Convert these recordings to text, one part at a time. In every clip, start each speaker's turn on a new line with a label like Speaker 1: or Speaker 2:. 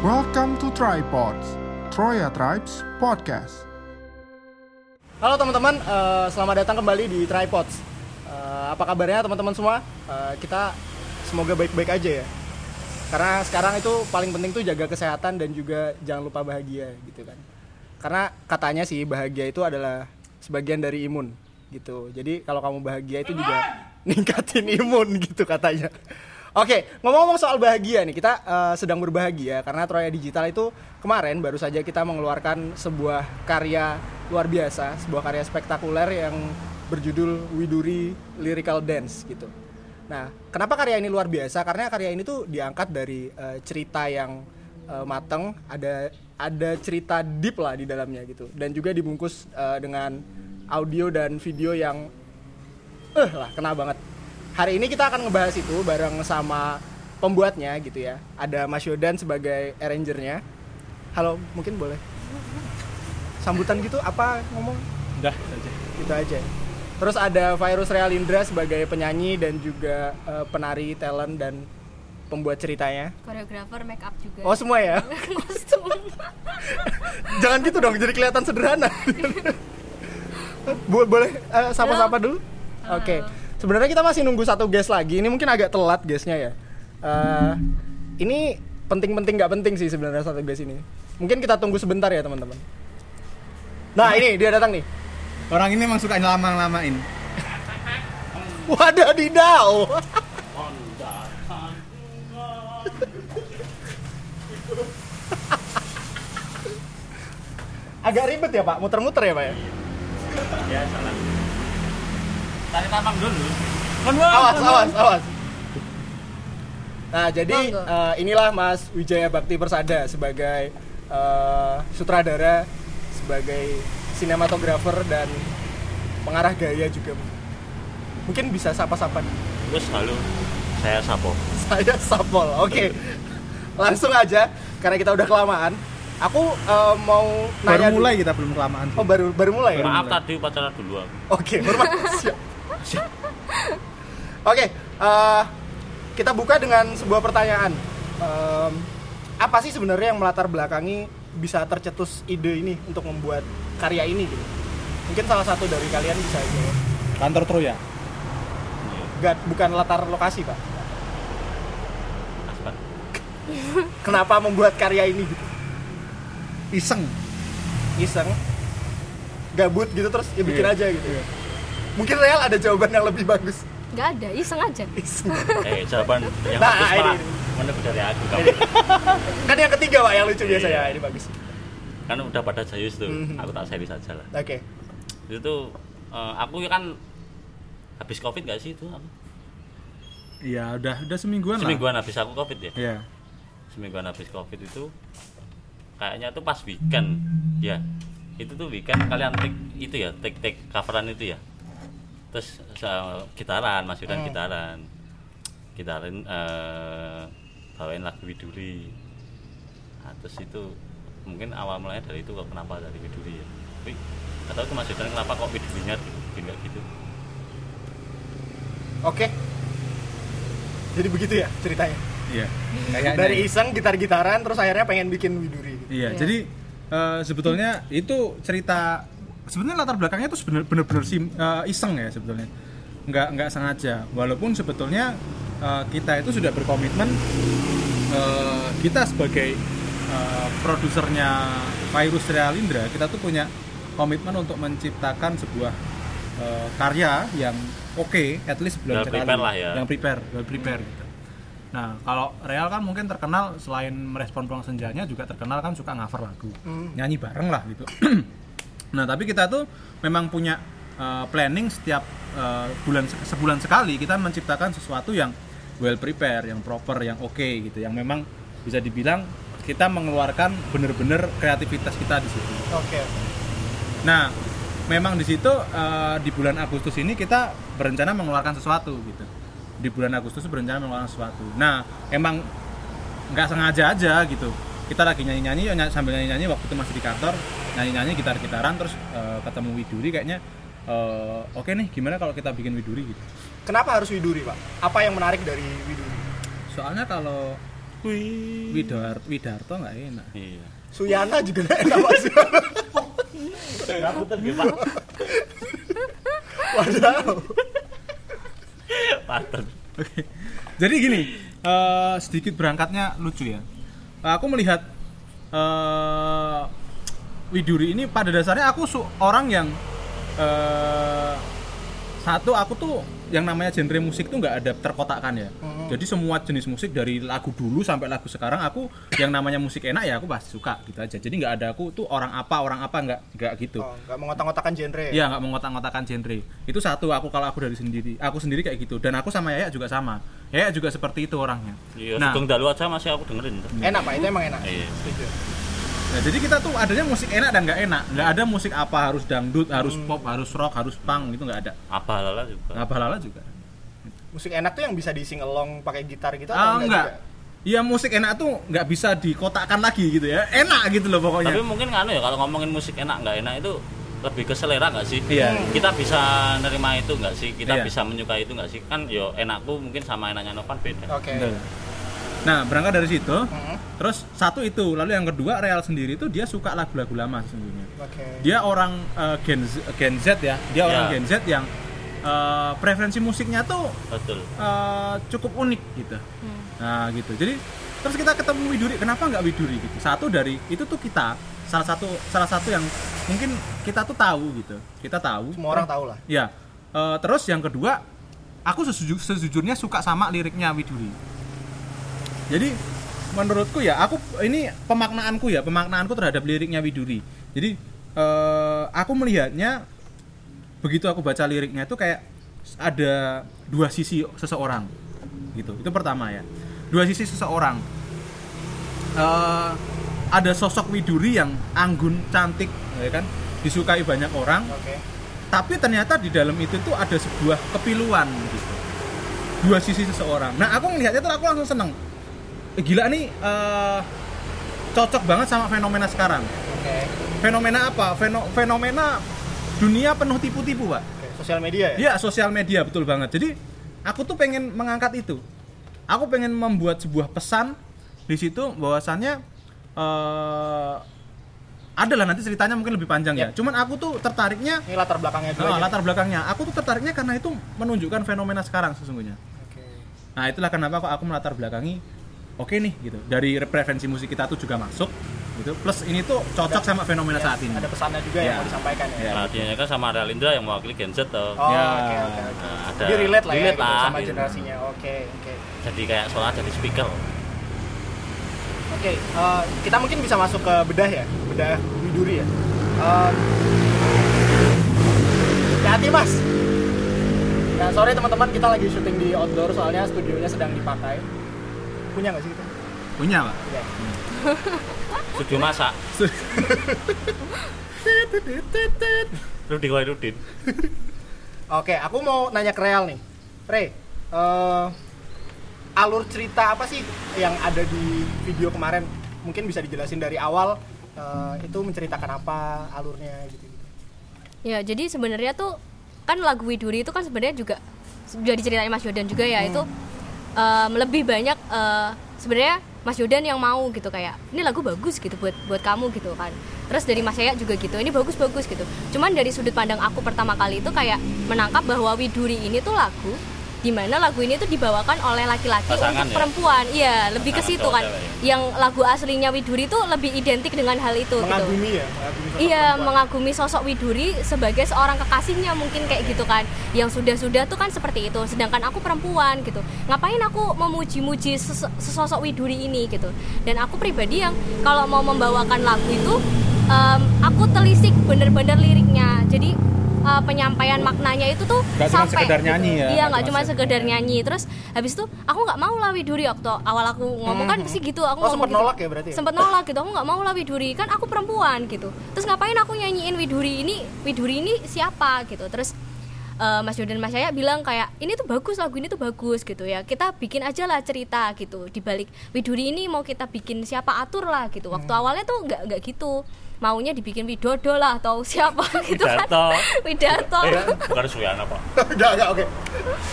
Speaker 1: Welcome to Tripods, Troya Tribes Podcast.
Speaker 2: Halo teman-teman, eh, selamat datang kembali di Tripods. Eh, apa kabarnya teman-teman semua? Eh, kita semoga baik-baik aja ya. Karena sekarang itu paling penting tuh jaga kesehatan dan juga jangan lupa bahagia gitu kan. Karena katanya sih bahagia itu adalah sebagian dari imun gitu. Jadi kalau kamu bahagia itu juga ningkatin imun gitu katanya. Oke, ngomong-ngomong soal bahagia nih, kita eh, sedang berbahagia karena Troya Digital itu kemarin baru saja kita mengeluarkan sebuah karya luar biasa, sebuah karya spektakuler yang berjudul Widuri Lyrical Dance gitu. Nah, kenapa karya ini luar biasa? Karena karya ini tuh diangkat dari eh, cerita yang eh, mateng, ada ada cerita deep lah di dalamnya gitu, dan juga dibungkus eh, dengan audio dan video yang eh lah kena banget. Hari ini kita akan ngebahas itu bareng sama pembuatnya gitu ya. Ada Mas Yodan sebagai arrangernya. Halo, mungkin boleh sambutan gitu apa ngomong?
Speaker 3: Udah aja.
Speaker 2: Gitu aja. Terus ada Virus Realindra sebagai penyanyi dan juga eh, penari talent dan pembuat ceritanya.
Speaker 4: koreografer make up juga
Speaker 2: Oh semua ya?
Speaker 4: kostum
Speaker 2: Jangan gitu dong, jadi kelihatan sederhana. Bo- boleh eh, sapa-sapa dulu? Oke. Sebenarnya kita masih nunggu satu guest lagi. Ini mungkin agak telat guestnya ya. Eh, ini penting-penting nggak penting sih sebenarnya satu guest ini. Mungkin kita tunggu sebentar ya teman-teman. Nah ini dia datang nih.
Speaker 3: Orang ini emang suka lama-lamain.
Speaker 2: Wadadidau. Agak ribet ya Pak, muter-muter ya Pak ya?
Speaker 3: Ya salah. Tadi tamang dulu.
Speaker 2: awas, awas, awas. Nah, jadi eh, inilah Mas Wijaya Bakti Persada sebagai eh, sutradara, sebagai sinematografer dan pengarah gaya juga. Mungkin bisa sapa-sapa.
Speaker 5: Terus halo, saya Sapo.
Speaker 2: Saya Sapol. Oke. Langsung aja karena kita udah kelamaan. Aku eh, mau nanya
Speaker 3: Baru mulai
Speaker 2: dulu.
Speaker 3: kita belum kelamaan.
Speaker 2: Oh, baru baru mulai ya?
Speaker 5: Maaf tadi pacaran dulu aku.
Speaker 2: Oke, hormat. Siap. Siap. Oke, eh, kita buka dengan sebuah pertanyaan. Em, apa sih sebenarnya yang melatar belakangi bisa tercetus ide ini untuk membuat karya ini gitu? Mungkin salah satu dari kalian bisa jawab.
Speaker 3: Kantor Troya.
Speaker 2: Gak, bukan latar lokasi, Pak. Kenapa membuat karya ini gitu?
Speaker 3: Iseng.
Speaker 2: Iseng. Gabut gitu terus ya bikin
Speaker 3: Iya.
Speaker 2: aja gitu. Mungkin real ada jawaban yang lebih bagus.
Speaker 4: nggak ada iseng aja
Speaker 2: Iseng.
Speaker 5: Eh, jawaban yang
Speaker 2: Nah,
Speaker 5: bagus
Speaker 2: ini,
Speaker 5: menurut dari aku kamu.
Speaker 2: kan yang ketiga, Pak, yang lucu
Speaker 5: Iya.
Speaker 2: biasanya. Ini bagus.
Speaker 5: Kan udah pada serius tuh.
Speaker 2: Mhm.
Speaker 5: Aku tak serius aja lah.
Speaker 2: Oke.
Speaker 5: Itu tuh eh, aku kan habis covid gak sih itu? Aku?
Speaker 3: Iya, udah udah semingguan,
Speaker 5: Semingguan habis aku covid ya.
Speaker 3: lah. Iya.
Speaker 5: Semingguan habis covid itu kayaknya tuh pas weekend ya itu tuh weekend kalian take itu ya take take coveran itu ya terus gitaran Mas Yudan
Speaker 2: Hmm.
Speaker 5: gitaran gitarin eh bawain lagu Widuri nah, terus itu mungkin awal mulanya dari itu kok kenapa dari Widuri ya tapi gak tahu tuh Mas Yudan kenapa kok Widurinya pindah gitu
Speaker 2: Oke. Jadi begitu ya ceritanya.
Speaker 3: Iya. Kayaknya.
Speaker 2: Dari iseng gitar-gitaran terus akhirnya pengen bikin widuri.
Speaker 3: Iya,
Speaker 4: Iya.
Speaker 3: jadi eh, sebetulnya itu cerita sebenarnya latar belakangnya itu benar-benar sim- eh, iseng ya sebetulnya. Nggak nggak sengaja. Walaupun sebetulnya eh, kita itu sudah berkomitmen eh, kita sebagai eh, produsernya Virus Realindra, kita tuh punya komitmen untuk menciptakan sebuah eh, karya yang oke, at least belum
Speaker 5: Well prepare lah ya.
Speaker 3: yang prepare, well prepare gitu. Nah, kalau Real kan mungkin terkenal selain merespon pulang senjanya juga terkenal kan suka cover lagu,
Speaker 2: Hmm.
Speaker 3: nyanyi bareng lah gitu. nah, tapi kita tuh memang punya uh, planning setiap uh, bulan sebulan sekali kita menciptakan sesuatu yang well prepare, yang proper, yang oke gitu, yang memang bisa dibilang kita mengeluarkan bener-bener kreativitas kita di situ.
Speaker 2: Oke.
Speaker 3: Nah, memang di situ eh, di bulan Agustus ini kita berencana mengeluarkan sesuatu gitu. Di bulan Agustus berencana mengeluarkan sesuatu. Nah, emang nggak sengaja aja gitu. Kita lagi nyanyi-nyanyi ya, sambil nyanyi-nyanyi waktu itu masih di kantor, nyanyi-nyanyi gitar-gitaran terus eh, ketemu Widuri kayaknya eh, oke nih gimana kalau kita bikin Widuri gitu.
Speaker 2: Kenapa harus widuri, Pak? Apa yang menarik dari widuri?
Speaker 3: Soalnya kalau. Widar Widarto nggak enak
Speaker 5: Iya.
Speaker 2: Suyana juga nggak enak
Speaker 5: Pak.
Speaker 2: Waduh.
Speaker 3: Oke. Jadi gini, eh, sedikit berangkatnya lucu ya. Aku melihat eh Widuri ini pada dasarnya aku orang yang eh satu aku tuh yang namanya genre musik tuh nggak ada terkotakkan ya. Jadi semua jenis musik dari lagu dulu sampai lagu sekarang aku yang namanya musik enak ya aku pasti suka gitu aja. Jadi nggak ada aku tuh orang apa orang apa nggak nggak gitu.
Speaker 2: Oh, nggak mengotak-ngotakan genre. ya?
Speaker 3: Iya nggak mengotak-ngotakan genre. Itu satu aku kalau aku dari sendiri. Aku sendiri kayak gitu. Dan aku sama Yaya juga sama. Yaya juga seperti itu orangnya.
Speaker 5: Iya,
Speaker 3: nah,
Speaker 5: Sugeng Dalu aja masih aku dengerin.
Speaker 2: Enak Pak, itu emang enak.
Speaker 5: Iya.
Speaker 3: Nah, jadi kita tuh adanya musik enak dan nggak enak. Nggak ada musik apa harus dangdut, harus
Speaker 2: Hmm.
Speaker 3: pop, harus rock, harus punk itu nggak ada.
Speaker 5: Apa lala juga.
Speaker 3: Apa lala juga.
Speaker 2: Musik enak tuh yang bisa di sing along pakai gitar gitu
Speaker 3: Ah
Speaker 2: atau
Speaker 3: enggak.
Speaker 2: juga?
Speaker 3: Iya musik enak tuh nggak bisa dikotakkan lagi gitu ya. Enak gitu loh pokoknya.
Speaker 5: Tapi mungkin nganu ya kalau ngomongin musik enak nggak enak itu lebih ke selera nggak sih?
Speaker 3: Iya.
Speaker 5: Kita bisa nerima itu nggak sih? Kita
Speaker 3: Iya.
Speaker 5: bisa menyukai itu nggak sih? Kan yo enakku mungkin sama enaknya Novan beda.
Speaker 2: Oke.
Speaker 3: Betul. Nah berangkat dari situ,
Speaker 2: Hmm,
Speaker 3: terus satu itu, lalu yang kedua Real sendiri tuh dia suka lagu-lagu lama sesungguhnya.
Speaker 2: Oke.
Speaker 3: dia orang eh, Gen, Z, Gen Z ya dia orang
Speaker 5: Ya.
Speaker 3: Gen Z yang eh, preferensi musiknya tuh
Speaker 5: Betul.
Speaker 3: eh, cukup unik gitu nah gitu jadi terus kita ketemu Widuri kenapa nggak Widuri gitu satu dari itu tuh kita salah satu salah satu yang mungkin kita tuh tahu gitu kita tahu
Speaker 2: Semua orang tahu lah.
Speaker 3: ya Eh, terus yang kedua aku sesuju- sejujurnya suka sama liriknya Widuri jadi menurutku ya aku ini pemaknaanku ya pemaknaanku terhadap liriknya Widuri. Jadi eh, aku melihatnya begitu aku baca liriknya itu kayak ada dua sisi seseorang gitu. Itu pertama ya. Dua sisi seseorang. Eh, ada sosok Widuri yang anggun cantik ya kan? Disukai banyak orang.
Speaker 2: Oke.
Speaker 3: tapi ternyata di dalam itu tuh ada sebuah kepiluan gitu. Dua sisi seseorang. Nah aku melihatnya tuh aku langsung seneng gila nih eh, cocok banget sama fenomena sekarang
Speaker 2: Oke.
Speaker 3: fenomena apa Feno- fenomena dunia penuh tipu-tipu pak
Speaker 2: Oke. Sosial media ya?
Speaker 3: Iya sosial media betul banget jadi aku tuh pengen mengangkat itu aku pengen membuat sebuah pesan di situ bahwasannya eh adalah nanti ceritanya mungkin lebih panjang ya
Speaker 2: Yap.
Speaker 3: cuman aku tuh tertariknya
Speaker 2: Ini latar belakangnya dulu
Speaker 3: Nah,
Speaker 2: aja.
Speaker 3: latar belakangnya. Aku tuh tertariknya karena itu menunjukkan fenomena sekarang sesungguhnya.
Speaker 2: Oke.
Speaker 3: Nah, itulah kenapa kok aku melatar belakangi oke nih gitu. Dari referensi musik kita tuh juga masuk gitu. Plus ini tuh cocok sama fenomena
Speaker 2: Ya,
Speaker 3: saat ini.
Speaker 2: Ada pesannya juga
Speaker 3: Ya.
Speaker 2: yang mau disampaikan ya.
Speaker 3: Ya.
Speaker 5: Nah, dia kan sama Realindra yang mewakili Gen Z tuh.
Speaker 2: Oh,
Speaker 3: Ya.
Speaker 2: oke oke oke.
Speaker 5: Nah, ada
Speaker 2: Jadi relate lah ya
Speaker 5: relate
Speaker 2: gitu,
Speaker 5: lah,
Speaker 2: sama
Speaker 5: gitu.
Speaker 2: generasinya. Oke, oke.
Speaker 5: Jadi kayak soalnya jadi speaker.
Speaker 2: Oke, eh, kita mungkin bisa masuk ke bedah ya, bedah Widuri ya. Eh, hati mas. Nah, sorry teman-teman, kita lagi syuting di outdoor soalnya studionya sedang dipakai. Punya nggak sih kita?
Speaker 3: Punya, Pak.
Speaker 2: Punya.
Speaker 5: Studio masak. Rudin.
Speaker 2: Oke, aku mau nanya ke Real nih. Re, eh, alur cerita apa sih yang ada di video kemarin? Mungkin bisa dijelasin dari awal eh, itu menceritakan apa alurnya gitu.
Speaker 4: Ya, jadi sebenarnya tuh kan lagu Widuri itu kan sebenarnya juga sudah diceritain Mas Yodan juga ya, itu em, lebih banyak eh, sebenarnya Mas Yodan yang mau gitu kayak ini lagu bagus gitu buat buat kamu gitu kan. Terus dari Mas Yaya juga gitu, ini bagus-bagus gitu. Cuman dari sudut pandang aku pertama kali itu kayak menangkap bahwa Widuri ini tuh lagu di mana lagu ini tuh dibawakan oleh laki-laki
Speaker 5: Pasangan
Speaker 4: untuk
Speaker 5: ya?
Speaker 4: perempuan. Iya, lebih ke situ kan.
Speaker 5: ya?
Speaker 4: Yang lagu aslinya Widuri tuh lebih identik dengan hal itu gitu.
Speaker 2: Mengagumi ya, mengagumi sosok
Speaker 4: Iya,
Speaker 2: perempuan.
Speaker 4: mengagumi sosok Widuri sebagai seorang kekasihnya mungkin kayak gitu kan. Yang sudah-sudah tuh kan seperti itu. Sedangkan aku perempuan gitu. Ngapain aku memuji-muji ses- sesosok Widuri ini gitu. Dan aku pribadi yang kalau mau membawakan lagu itu em, aku telisik bener-bener liriknya. Jadi eh, penyampaian maknanya itu tuh
Speaker 3: Nggak cuma
Speaker 4: sampai
Speaker 3: sekedar nyanyi ya,
Speaker 4: Iya,
Speaker 3: nggak cuma
Speaker 4: cuma
Speaker 3: sekedar
Speaker 4: nyanyi. Terus habis itu aku nggak mau lah Widuri waktu awal aku ngomong kan pasti gitu. Aku
Speaker 2: Oh,
Speaker 4: ngomong
Speaker 2: sempet
Speaker 4: gitu.
Speaker 2: nolak ya berarti ya?
Speaker 4: Sempet nolak gitu. Aku nggak mau lah Widuri. Kan aku perempuan gitu. Terus ngapain aku nyanyiin Widuri ini? Widuri ini siapa gitu. Terus eh, Mas Yodan Mas Yaya bilang kayak ini tuh bagus lagu ini tuh bagus gitu ya. Kita bikin aja lah cerita gitu. Di balik Widuri ini mau kita bikin siapa atur lah gitu. Waktu awalnya tuh nggak nggak gitu maunya dibikin Widodo lah atau siapa gitu kan
Speaker 5: Widarto.
Speaker 4: Widarto
Speaker 5: Eh, bukan Suyana pak.
Speaker 2: Enggak, enggak, oke.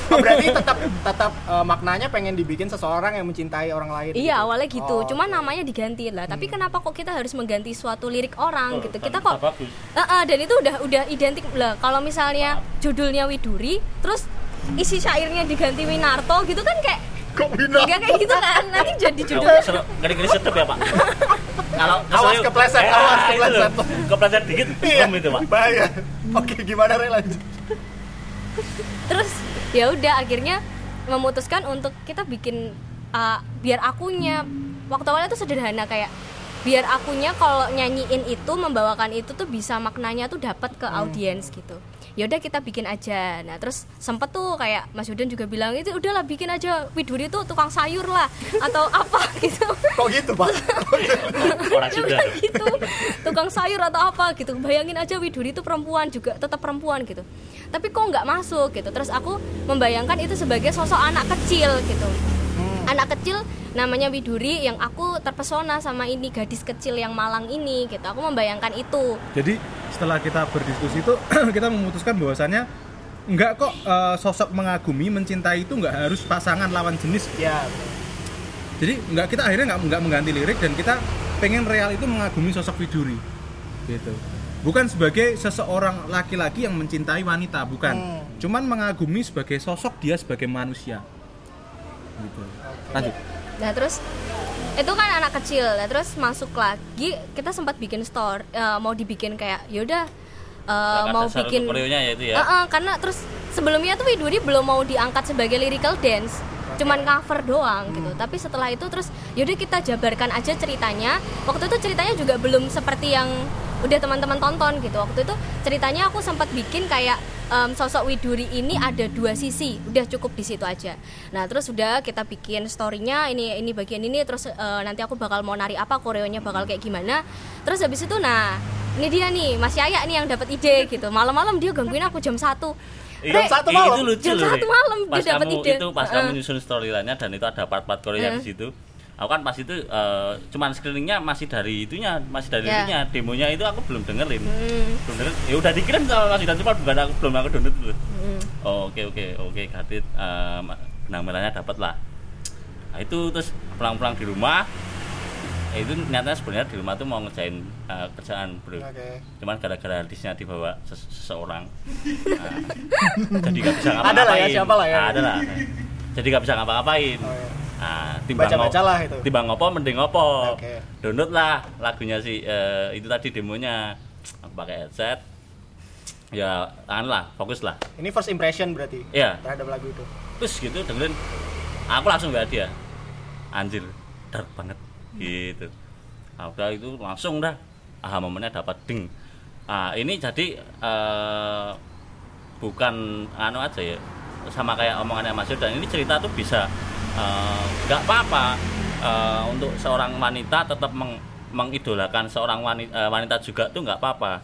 Speaker 2: Oh, berarti tetap tetap eh, maknanya pengen dibikin seseorang yang mencintai orang lain.
Speaker 4: Iya
Speaker 2: gitu.
Speaker 4: awalnya gitu,
Speaker 2: Oh,
Speaker 4: cuman
Speaker 2: oke.
Speaker 4: namanya diganti lah. Tapi kenapa kok kita harus mengganti suatu lirik orang
Speaker 5: Oh,
Speaker 4: gitu?
Speaker 5: kan
Speaker 4: Kita kok
Speaker 5: bagus.
Speaker 4: Eh, eh, dan itu udah udah identik lah. Kalau misalnya judulnya Widuri, terus isi syairnya diganti Winarto gitu kan kayak
Speaker 2: kok bina?
Speaker 4: nggak kayak gitu kan? Nanti jadi judul
Speaker 5: Kalau seru, ngeri-ngeri sedep ya pak. Kalau
Speaker 2: Awas kepleset,
Speaker 5: Eh,
Speaker 2: awas
Speaker 5: itu
Speaker 2: kepleset.
Speaker 5: Kepleset dikit,
Speaker 2: Iya,
Speaker 5: itu pak.
Speaker 2: bahaya. Oke, gimana Re lanjut?
Speaker 4: terus ya udah akhirnya memutuskan untuk kita bikin uh, biar akunya waktu awalnya tuh sederhana kayak biar akunya kalau nyanyiin itu membawakan itu tuh bisa maknanya tuh dapat ke audiens gitu ya udah kita bikin aja nah terus sempet tuh kayak Mas Yudan juga bilang itu udahlah bikin aja Widuri tuh tukang sayur lah atau apa gitu
Speaker 2: Kok gitu, Pak?
Speaker 5: Orang sudah. tuh.
Speaker 4: gitu tukang sayur atau apa gitu bayangin aja Widuri itu perempuan juga tetap perempuan gitu tapi kok nggak masuk gitu terus aku membayangkan itu sebagai sosok anak kecil gitu anak kecil namanya Widuri yang aku terpesona sama ini gadis kecil yang malang ini gitu aku membayangkan itu
Speaker 3: Jadi setelah kita berdiskusi itu kita memutuskan bahwasannya enggak kok eh, sosok mengagumi mencintai itu enggak harus pasangan lawan jenis.
Speaker 2: ya,
Speaker 3: Jadi enggak kita akhirnya enggak, enggak mengganti lirik dan kita pengen real itu mengagumi sosok Widuri. Gitu. Bukan sebagai seseorang laki-laki yang mencintai wanita, bukan.
Speaker 2: Hmm.
Speaker 3: Cuman mengagumi sebagai sosok dia sebagai manusia. Gitu. Lanjut.
Speaker 4: Nah terus itu kan anak kecil, nah terus masuk lagi kita sempat bikin store, eh, mau dibikin kayak yaudah eh,
Speaker 5: Bakat
Speaker 4: mau bikin
Speaker 5: ya itu ya.
Speaker 4: Eh, eh, karena terus sebelumnya tuh Widuri belum mau diangkat sebagai lyrical dance, cuman cover doang gitu. Tapi setelah itu terus yaudah kita jabarkan aja ceritanya. Waktu itu ceritanya juga belum seperti yang udah teman-teman tonton gitu. Waktu itu ceritanya aku sempat bikin kayak em, sosok Widuri ini ada dua sisi, udah cukup di situ aja. Nah terus udah kita bikin storynya ini ini bagian ini terus eh, nanti aku bakal mau nari apa koreonya bakal kayak gimana. Terus habis itu nah ini dia nih Mas Yaya nih yang dapat ide gitu. Malam-malam dia gangguin aku jam 1
Speaker 5: Iya,
Speaker 2: Jam satu malam?
Speaker 5: Itu lucu
Speaker 4: Jam
Speaker 5: loh,
Speaker 4: satu malam dia
Speaker 5: pas
Speaker 4: dapat
Speaker 5: kamu
Speaker 4: ide.
Speaker 5: itu pas
Speaker 4: Heeh.
Speaker 5: kamu nyusun storyline-nya dan itu ada part-part Korea di situ. Aku kan pas itu eh, cuman screeningnya masih dari itunya, masih dari
Speaker 4: Ya.
Speaker 5: itunya. Demonya itu aku belum dengerin.
Speaker 4: Hmm.
Speaker 5: Belum dengerin. Ya udah dikirim sama Mas Yudan cuma bukan aku belum aku download dulu.
Speaker 4: Hmm.
Speaker 5: Oke oke oke Gadit eh, benang merahnya dapat lah. Nah, itu terus pulang-pulang di rumah eh, itu nyatanya sebenarnya di rumah tuh mau ngerjain eh, kerjaan bro
Speaker 2: Oke.
Speaker 5: cuman gara-gara artisnya dibawa ses- seseorang nah, jadi nggak bisa
Speaker 2: Ada
Speaker 5: ngapa-ngapain
Speaker 2: lah ya, siapa lah ya.
Speaker 5: Nah, ada lah jadi nggak bisa ngapa-ngapain
Speaker 2: Oh, iya.
Speaker 5: nah, timbang
Speaker 2: Baca-baca
Speaker 5: ngop-
Speaker 2: lah itu.
Speaker 5: timbang ngopo mending ngopo
Speaker 2: Oke.
Speaker 5: download lah lagunya si eh, itu tadi demonya aku pakai headset ya anu lah fokus lah
Speaker 2: Ini first impression berarti
Speaker 5: Iya.
Speaker 2: terhadap lagu itu.
Speaker 5: terus gitu dengerin aku langsung gak dia anjir dark banget gitu. Nah, udah itu langsung dah. Aha momennya dapat ding. Ah ini jadi eh, bukan anu aja ya. Sama kayak omongannya Mas dan ini cerita tuh bisa eh, nggak apa-apa eh, untuk seorang wanita tetap meng- mengidolakan seorang wanita, wanita juga tuh nggak apa-apa.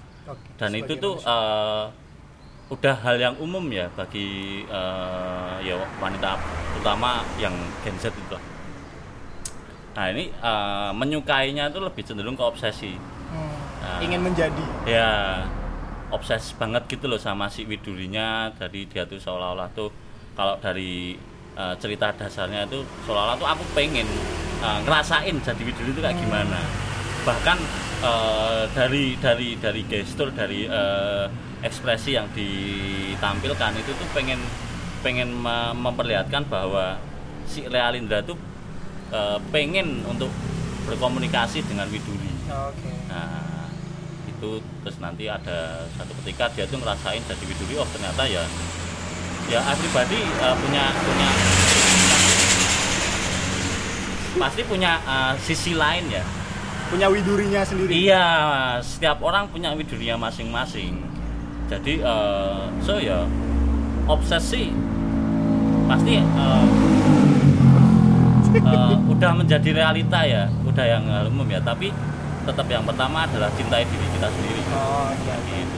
Speaker 5: Dan itu tuh eh, udah hal yang umum ya bagi eh, ya wanita terutama yang Gen Z itu lah. Nah ini eh, menyukainya itu lebih cenderung ke obsesi.
Speaker 2: Hmm,
Speaker 5: Nah.
Speaker 2: ingin menjadi.
Speaker 5: Ya obses banget gitu loh sama si Widurinya dari dia tuh seolah-olah tuh kalau dari eh, cerita dasarnya itu seolah-olah tuh aku pengen eh, ngerasain jadi Widuri itu kayak gimana. Bahkan eh, dari dari dari gestur dari eh, ekspresi yang ditampilkan itu tuh pengen pengen me- memperlihatkan bahwa si Realindra tuh eh, pengen untuk berkomunikasi dengan Widuri.
Speaker 2: Oke.
Speaker 5: Nah, itu terus nanti ada satu ketika dia tuh ngerasain jadi widuri oh ternyata ya ya everybody uh, punya punya pasti punya uh, sisi lain ya.
Speaker 2: Punya widurinya sendiri.
Speaker 5: Iya, setiap orang punya widurinya masing-masing. Jadi uh, so ya obsesi pasti uh, uh, udah menjadi realita ya, udah yang uh, umum ya. Tapi tetap yang pertama adalah cintai diri kita sendiri.
Speaker 2: Oh, iya.
Speaker 5: Gitu.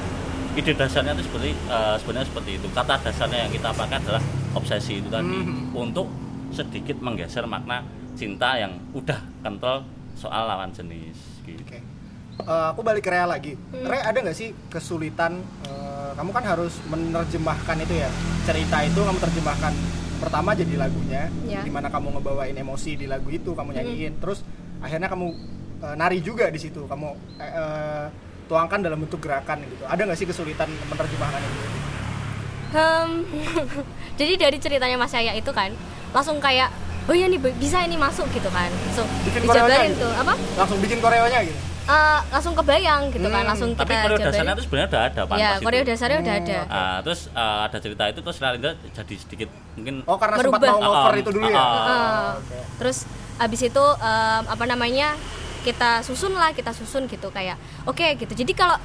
Speaker 5: Ide dasarnya itu seperti uh, sebenarnya seperti itu. Kata dasarnya yang kita pakai adalah obsesi itu tadi
Speaker 2: Mhm.
Speaker 5: untuk sedikit menggeser makna cinta yang udah kental soal lawan jenis. Gitu.
Speaker 2: Oke. eh, aku balik ke Rea lagi.
Speaker 4: Hmm.
Speaker 2: Rea ada nggak sih kesulitan? eh, kamu kan harus menerjemahkan itu ya cerita itu kamu terjemahkan pertama jadi lagunya,
Speaker 4: Ya.
Speaker 2: di mana kamu ngebawain emosi di lagu itu kamu nyanyiin, terus akhirnya kamu eh, nari juga di situ, kamu eh, eh, tuangkan dalam bentuk gerakan gitu. Ada nggak sih kesulitan menerjemahkan itu?
Speaker 4: Hmm, jadi dari ceritanya Mas Yaya itu kan langsung kayak oh iya nih bisa ini masuk gitu kan langsung
Speaker 2: Bikin
Speaker 4: dijabarin
Speaker 2: gitu?
Speaker 4: tuh apa
Speaker 2: Langsung bikin koreonya gitu.
Speaker 4: Eh, langsung kebayang gitu kan
Speaker 2: Hmm,
Speaker 4: langsung
Speaker 5: tapi
Speaker 4: kita
Speaker 5: dasarnya itu sebenarnya udah ada pantas
Speaker 4: ya koreo dasarnya udah ada.
Speaker 5: Ah, terus eh, ada cerita itu terus Ralindra jadi sedikit mungkin
Speaker 2: Oh karena sempat
Speaker 4: Merubah.
Speaker 2: mau ngover
Speaker 5: Ah,
Speaker 2: itu dulu ya?
Speaker 5: ah,
Speaker 4: Heeh.
Speaker 2: oke.
Speaker 4: terus abis itu em, apa namanya kita susun lah kita susun gitu kayak oke gitu. Jadi kalau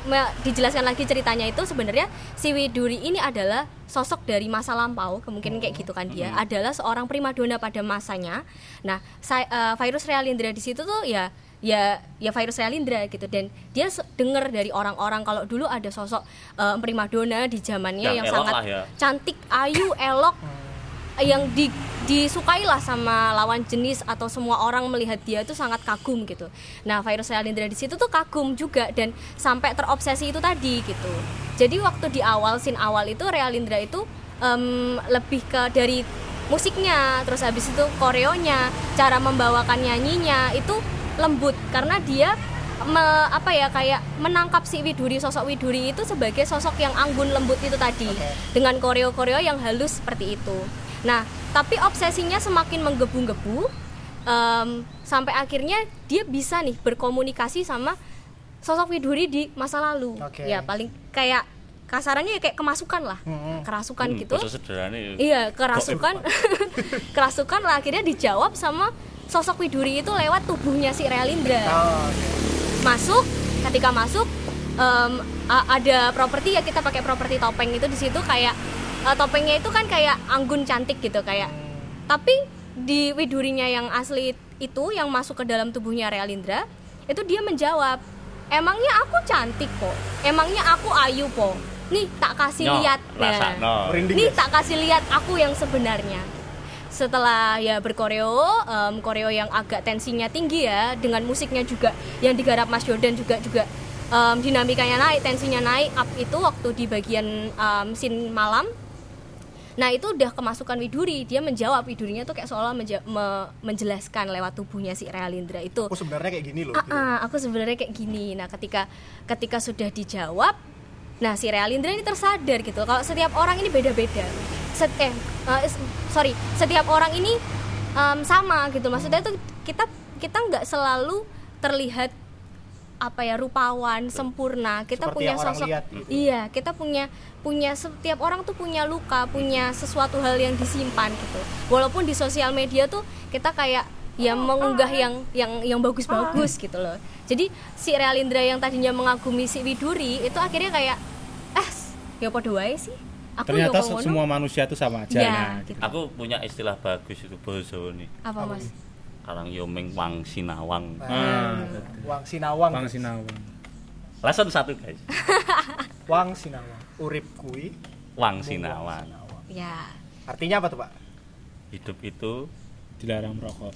Speaker 4: dijelaskan lagi ceritanya itu sebenarnya si Widuri ini adalah sosok dari masa lampau kemungkinan kayak gitu kan dia adalah seorang primadona pada masanya. Nah saya, eh, virus Realindra di situ tuh ya ya ya virus Realindra gitu dan dia dengar dari orang-orang kalau dulu ada sosok eh, primadona di zamannya
Speaker 5: Yang
Speaker 4: yang,
Speaker 5: elok
Speaker 4: sangat
Speaker 5: ya.
Speaker 4: cantik ayu elok yang di, disukai lah sama lawan jenis atau semua orang melihat dia itu sangat kagum gitu. Nah, virus Realindra di situ tuh kagum juga dan sampai terobsesi itu tadi gitu. Jadi waktu di awal scene awal itu Realindra itu em, lebih ke dari musiknya, terus habis itu koreonya, cara membawakan nyanyinya itu lembut karena dia me- apa ya kayak menangkap si Widuri sosok Widuri itu sebagai sosok yang anggun lembut itu tadi
Speaker 2: Oke.
Speaker 4: dengan koreo-koreo yang halus seperti itu. Nah, tapi obsesinya semakin menggebu-gebu em, sampai akhirnya dia bisa nih berkomunikasi sama sosok Widuri di masa lalu.
Speaker 2: Oke.
Speaker 4: Ya paling kayak kasarannya ya kayak kemasukan lah,
Speaker 2: Mm-mm.
Speaker 4: kerasukan
Speaker 5: hmm,
Speaker 4: gitu.
Speaker 5: sederhana
Speaker 4: Iya, kerasukan. kerasukan lah akhirnya dijawab sama sosok Widuri itu lewat tubuhnya si Realindra.
Speaker 2: Oh, oke.
Speaker 4: masuk ketika masuk em, a- ada properti ya kita pakai properti topeng itu di situ kayak eh, topengnya itu kan kayak anggun cantik gitu kayak. Tapi di widurinya yang asli itu yang masuk ke dalam tubuhnya Realindra itu dia menjawab emangnya aku cantik kok emangnya aku ayu po? Nih tak kasih
Speaker 5: Nyok,
Speaker 4: lihat
Speaker 5: rasa, no.
Speaker 4: Nih tak kasih lihat aku yang sebenarnya setelah ya berkoreo em, koreo yang agak tensinya tinggi ya dengan musiknya juga yang digarap Mas Jordan juga juga em, dinamikanya naik tensinya naik up itu waktu di bagian em, scene malam nah itu udah kemasukan Widuri dia menjawab Widurinya tuh kayak seolah menja- me- menjelaskan lewat tubuhnya si Realindra itu
Speaker 2: Aku sebenarnya kayak gini loh. Gitu.
Speaker 4: ah, aku sebenarnya kayak gini. Nah, ketika ketika sudah dijawab, nah si Realindra ini tersadar gitu. Kalau setiap orang ini beda-beda. Set, eh, s- sorry, setiap orang ini em, sama gitu. Maksudnya tuh kita kita nggak selalu terlihat apa ya rupawan sempurna kita
Speaker 2: Seperti
Speaker 4: punya sosok
Speaker 2: lihat gitu.
Speaker 4: iya kita punya punya setiap orang tuh punya luka punya sesuatu hal yang disimpan gitu walaupun di sosial media tuh kita kayak ya mengunggah yang yang yang bagus-bagus gitu loh jadi si Realindra yang tadinya mengagumi si Widuri itu akhirnya kayak eh ya podo wae sih aku
Speaker 3: Ternyata
Speaker 4: ya ngono."
Speaker 3: semua manusia itu sama aja.
Speaker 4: ya
Speaker 3: nah.
Speaker 4: gitu.
Speaker 5: aku punya istilah bagus itu bahasa nih
Speaker 4: apa mas
Speaker 5: karang yomeng wang sinawang
Speaker 3: Ah,
Speaker 2: Wang Sinawang.
Speaker 3: Bang Sinawang.
Speaker 5: lesson satu guys
Speaker 2: Wang Sinawang. Urip kui.
Speaker 5: wang sinawang
Speaker 4: ya
Speaker 2: Artinya apa tuh, Pak?
Speaker 5: hidup itu
Speaker 3: Dilarang merokok.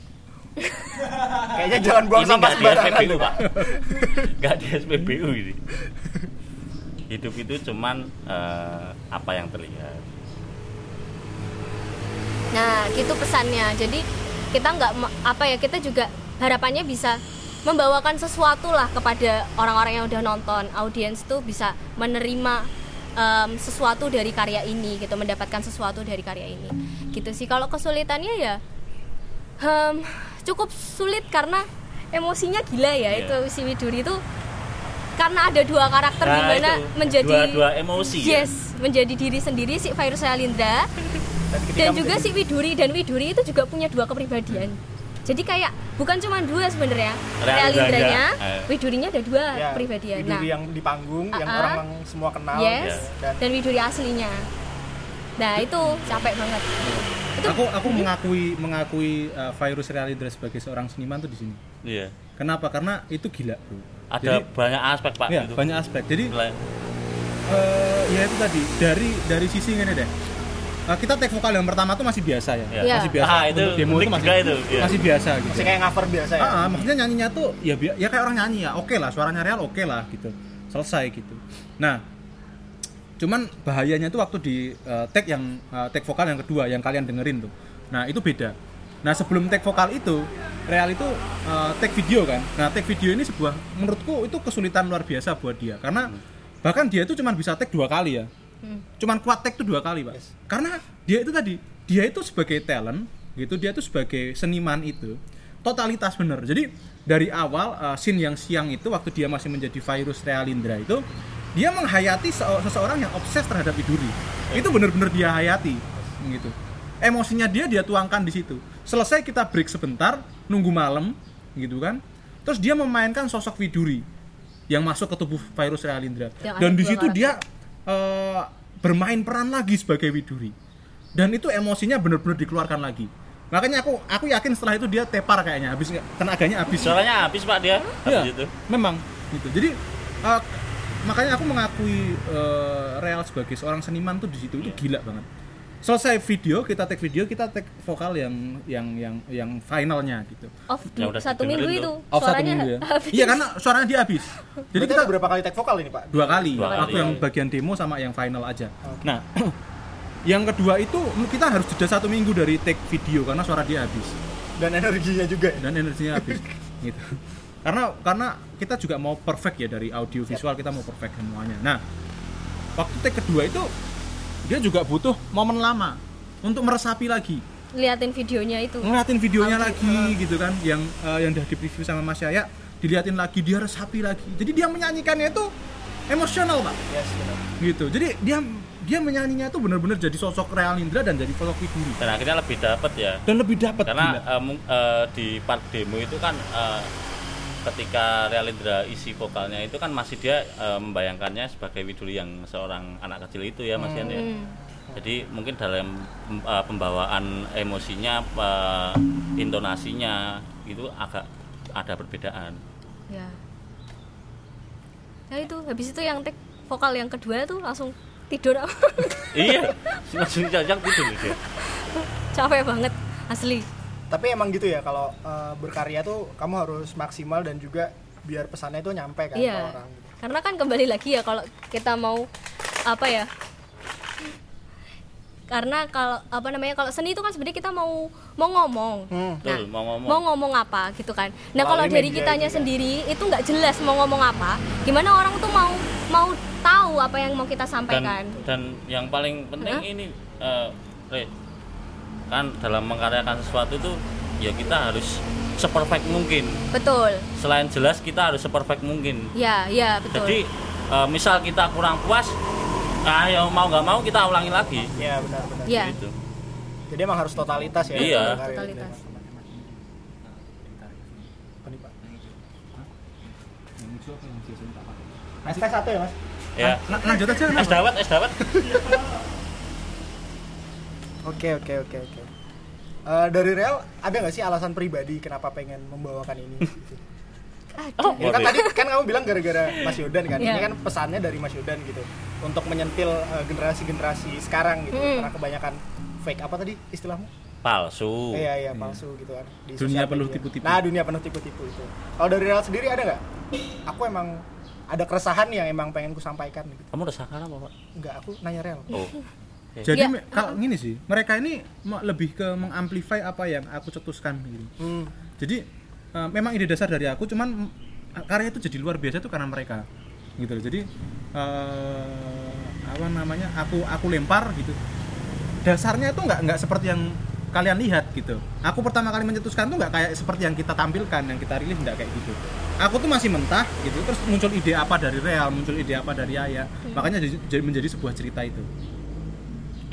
Speaker 2: Kayaknya jangan buang
Speaker 5: ini
Speaker 2: sampah sembarangan. Tuh.
Speaker 5: pak nggak di SPBU ini hidup itu cuman eh, apa yang terlihat
Speaker 4: Nah, gitu pesannya. Jadi kita nggak apa ya kita juga harapannya bisa membawakan sesuatu lah kepada orang-orang yang udah nonton, audiens tuh bisa menerima em, sesuatu dari karya ini gitu, mendapatkan sesuatu dari karya ini. Gitu sih. Kalau kesulitannya ya em, cukup sulit karena emosinya gila ya
Speaker 5: Iya.
Speaker 4: itu si Widuri itu karena ada dua karakter
Speaker 5: Nah,
Speaker 4: di mana
Speaker 5: itu.
Speaker 4: menjadi
Speaker 5: Dua-dua emosi ya.
Speaker 4: yes menjadi diri sendiri si Virus Realindra
Speaker 2: Dan,
Speaker 4: dan juga
Speaker 2: menjadi-
Speaker 4: si Widuri dan Widuri itu juga punya dua kepribadian jadi kayak bukan cuma dua sebenarnya
Speaker 5: Realindranya,
Speaker 4: Realindranya
Speaker 5: eh.
Speaker 4: Widurinya ada dua
Speaker 2: ya,
Speaker 4: kepribadian nah
Speaker 2: Widuri yang di panggung, yang
Speaker 4: Ah, ah.
Speaker 2: orang semua kenal.
Speaker 4: yes
Speaker 5: Ya.
Speaker 2: Dan
Speaker 4: dan Widuri aslinya nah itu capek banget itu
Speaker 3: Aku aku mengakui mengakui uh, virus Realindra sebagai seorang seniman tuh di sini.
Speaker 5: iya
Speaker 3: Kenapa? Karena itu gila, Bro.
Speaker 5: ada
Speaker 3: Jadi,
Speaker 5: banyak aspek pak
Speaker 3: ya,
Speaker 5: itu.
Speaker 3: banyak aspek. Jadi eh, ya itu tadi dari dari sisi ini deh eh, kita take vokal yang pertama tuh masih biasa ya,
Speaker 5: Iya.
Speaker 3: masih biasa.
Speaker 5: Ah, itu
Speaker 3: Untuk demo itu masih
Speaker 5: itu, iya.
Speaker 3: masih biasa gitu.
Speaker 2: Masih kayak cover biasa ya.
Speaker 3: Ah, ah, maksudnya nyanyinya tuh ya ya kayak orang nyanyi ya. Oke lah, suaranya real oke lah gitu. Selesai gitu. Nah, cuman bahayanya tuh waktu di eh, take yang eh, take vokal yang kedua yang kalian dengerin tuh. Nah, itu beda. Nah, sebelum take vokal itu, real itu eh, take video kan. Nah, take video ini sebuah menurutku itu kesulitan luar biasa buat dia karena bahkan dia itu cuma bisa take dua kali ya. Cuman kuat take tuh dua kali, Pak. Karena dia itu tadi, dia itu sebagai talent gitu, dia itu sebagai seniman itu totalitas bener. Jadi dari awal uh, scene yang siang itu waktu dia masih menjadi virus Realindra itu dia menghayati se- seseorang yang obses terhadap Iduri. Itu bener-bener dia hayati gitu. Emosinya dia dia tuangkan di situ. Selesai kita break sebentar, nunggu malam gitu kan. Terus dia memainkan sosok Widuri yang masuk ke tubuh virus Realindra.
Speaker 4: Yang
Speaker 3: Dan di situ dia eh, bermain peran lagi sebagai Widuri. Dan itu emosinya bener-bener dikeluarkan lagi. Makanya aku aku yakin setelah itu dia tepar kayaknya habis tenaganya habis.
Speaker 5: Suaranya habis Pak dia.
Speaker 3: Iya,
Speaker 5: Habis itu.
Speaker 3: memang gitu. Jadi eh, makanya aku mengakui eh, Real sebagai seorang seniman tuh di situ itu gila banget. Selesai video, kita take video, kita take vokal yang yang yang yang finalnya gitu.
Speaker 4: off
Speaker 5: Ya udah
Speaker 4: satu minggu itu
Speaker 3: Off satu
Speaker 4: suaranya
Speaker 3: minggu ya.
Speaker 4: habis.
Speaker 3: Iya karena suaranya dia habis. Jadi kita
Speaker 2: kita berapa kali take vokal ini, Pak?
Speaker 3: dua kali.
Speaker 5: Dua
Speaker 3: aku
Speaker 5: kali.
Speaker 3: yang bagian demo sama yang final aja. Nah, yang kedua itu kita harus jeda satu minggu dari take video karena suara dia habis
Speaker 2: Dan energinya juga ya.
Speaker 3: dan energinya habis gitu. Karena karena kita juga mau perfect ya dari audio visual kita mau perfect semuanya. Nah, waktu take kedua itu dia juga butuh momen lama untuk meresapi lagi,
Speaker 4: liatin videonya itu
Speaker 3: ngeliatin videonya
Speaker 4: Audio.
Speaker 3: lagi gitu kan, yang eh, yang udah di preview sama Mas Yaya, diliatin lagi, dia resapi lagi. Jadi dia menyanyikannya itu emosional pak,
Speaker 2: Yes, benar.
Speaker 3: gitu. Jadi dia dia menyanyinya itu benar-benar jadi sosok Real Indra dan jadi sosok Widuri
Speaker 5: Dan akhirnya lebih dapat ya.
Speaker 3: dan lebih dapat
Speaker 5: Karena
Speaker 3: gila.
Speaker 5: mung- eh, di part demo itu kan eh, ketika Realindra isi vokalnya itu kan masih dia eh, membayangkannya sebagai Widuri yang seorang anak kecil itu ya Mas ya.
Speaker 4: Hmm.
Speaker 5: Jadi mungkin dalam eh, pembawaan emosinya, eh, intonasinya itu agak ada perbedaan.
Speaker 4: ya ya itu habis itu yang take vokal yang kedua tuh langsung tidur
Speaker 5: iya, langsung jajak tidur dia.
Speaker 4: capek banget asli
Speaker 2: Tapi emang gitu ya kalau eh, berkarya tuh kamu harus maksimal dan juga biar pesannya itu nyampe kan ke
Speaker 4: iya
Speaker 2: orang. gitu.
Speaker 4: karena kan kembali lagi ya kalau kita mau apa ya karena kalau apa namanya kalau seni itu kan sebenarnya kita mau mau ngomong
Speaker 2: Hmm.
Speaker 4: nah
Speaker 5: Betul, mau ngomong.
Speaker 4: mau ngomong apa gitu kan nah kalau dari kitanya
Speaker 2: juga.
Speaker 4: sendiri itu nggak jelas mau ngomong apa gimana orang tuh mau mau tahu apa yang mau kita
Speaker 5: Dan
Speaker 4: sampaikan
Speaker 5: dan yang paling penting
Speaker 4: Hah?
Speaker 5: ini eh, Re, kan dalam mengkaryakan sesuatu itu ya kita harus seperfect mungkin.
Speaker 4: betul
Speaker 5: Selain jelas kita harus seperfect mungkin.
Speaker 4: ya ya betul
Speaker 5: Jadi eh, misal kita kurang puas, ah ya mau nggak mau kita ulangi lagi.
Speaker 2: Iya, benar-benar.
Speaker 4: ya
Speaker 5: Gitu.
Speaker 2: Jadi emang harus totalitas ya.
Speaker 5: Iya.
Speaker 4: Totalitas.
Speaker 2: Es teh satu ya, Mas?
Speaker 5: Ya.
Speaker 3: Nah, lanjut aja
Speaker 5: Es dawet, es dawet.
Speaker 2: Oke, oke, oke, oke. Eh, dari Real ada nggak sih alasan pribadi kenapa pengen membawakan ini? Gitu.
Speaker 5: Oh,
Speaker 2: Ya kan tadi kan kamu bilang gara-gara Mas Yodan kan.
Speaker 4: Iya.
Speaker 2: Ini kan pesannya dari Mas Yodan gitu. Untuk menyentil eh, generasi-generasi sekarang gitu.
Speaker 4: Hmm.
Speaker 2: Karena kebanyakan fake apa tadi istilahmu?
Speaker 5: palsu.
Speaker 2: Iya, iya, palsu gitu kan. Di
Speaker 3: Dunia
Speaker 2: sosial
Speaker 3: penuh tipu-tipu.
Speaker 2: Nah, dunia penuh tipu-tipu itu. Kalau dari Real sendiri ada nggak? Aku emang ada keresahan yang emang pengen ku sampaikan gitu.
Speaker 5: Kamu udah sakar apa, Pak?
Speaker 2: Enggak, aku nanya Real.
Speaker 5: Oh.
Speaker 3: Jadi
Speaker 4: Ya,
Speaker 3: me- kalau gini sih, mereka ini lebih ke mengamplify apa yang aku cetuskan gitu.
Speaker 2: Hmm.
Speaker 3: Jadi eh, memang ide dasar dari aku, cuman karya itu jadi luar biasa itu karena mereka, gitu loh. Jadi eh, apa namanya? Aku aku lempar gitu. Dasarnya itu nggak nggak seperti yang kalian lihat gitu. Aku pertama kali mencetuskan tuh nggak kayak seperti yang kita tampilkan, yang kita rilis nggak kayak gitu. Aku tuh masih mentah gitu, terus muncul ide apa dari Real, muncul ide apa dari Aya, makanya jadi, jadi menjadi sebuah cerita itu.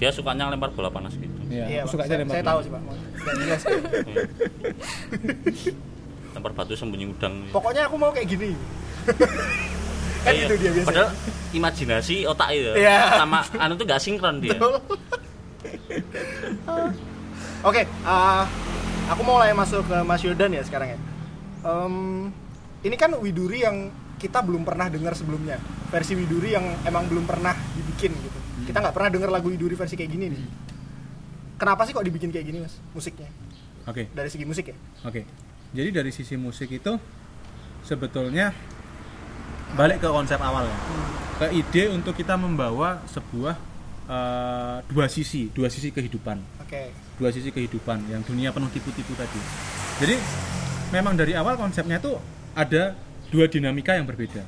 Speaker 5: Dia sukanya lempar bola panas gitu.
Speaker 2: Iya, Pak.
Speaker 3: suka
Speaker 2: saya,
Speaker 3: lempar
Speaker 2: saya
Speaker 3: bola.
Speaker 2: tahu sih, Pak.
Speaker 5: Lempar batu sembunyi udang.
Speaker 2: Pokoknya aku mau kayak gini. kan
Speaker 5: Iya.
Speaker 2: itu dia biasanya.
Speaker 5: Padahal imajinasi otak itu
Speaker 2: Iya.
Speaker 5: sama anu tuh gak sinkron dia.
Speaker 2: Oke, eh, aku mau mulai masuk ke Mas Yodan ya sekarang ya. Em, ini kan Widuri yang kita belum pernah dengar sebelumnya. Versi Widuri yang emang belum pernah dibikin gitu. Kita nggak pernah dengar lagu Widuri versi kayak gini nih. kenapa sih kok dibikin kayak gini mas musiknya
Speaker 3: oke
Speaker 2: dari segi musik ya
Speaker 3: Oke. Jadi dari sisi musik itu sebetulnya balik ke konsep awal ya. Ke ide untuk kita membawa sebuah eh, dua sisi, dua sisi kehidupan.
Speaker 2: oke
Speaker 3: Dua sisi kehidupan yang dunia penuh tipu-tipu tadi. Jadi memang dari awal konsepnya itu ada dua dinamika yang berbeda.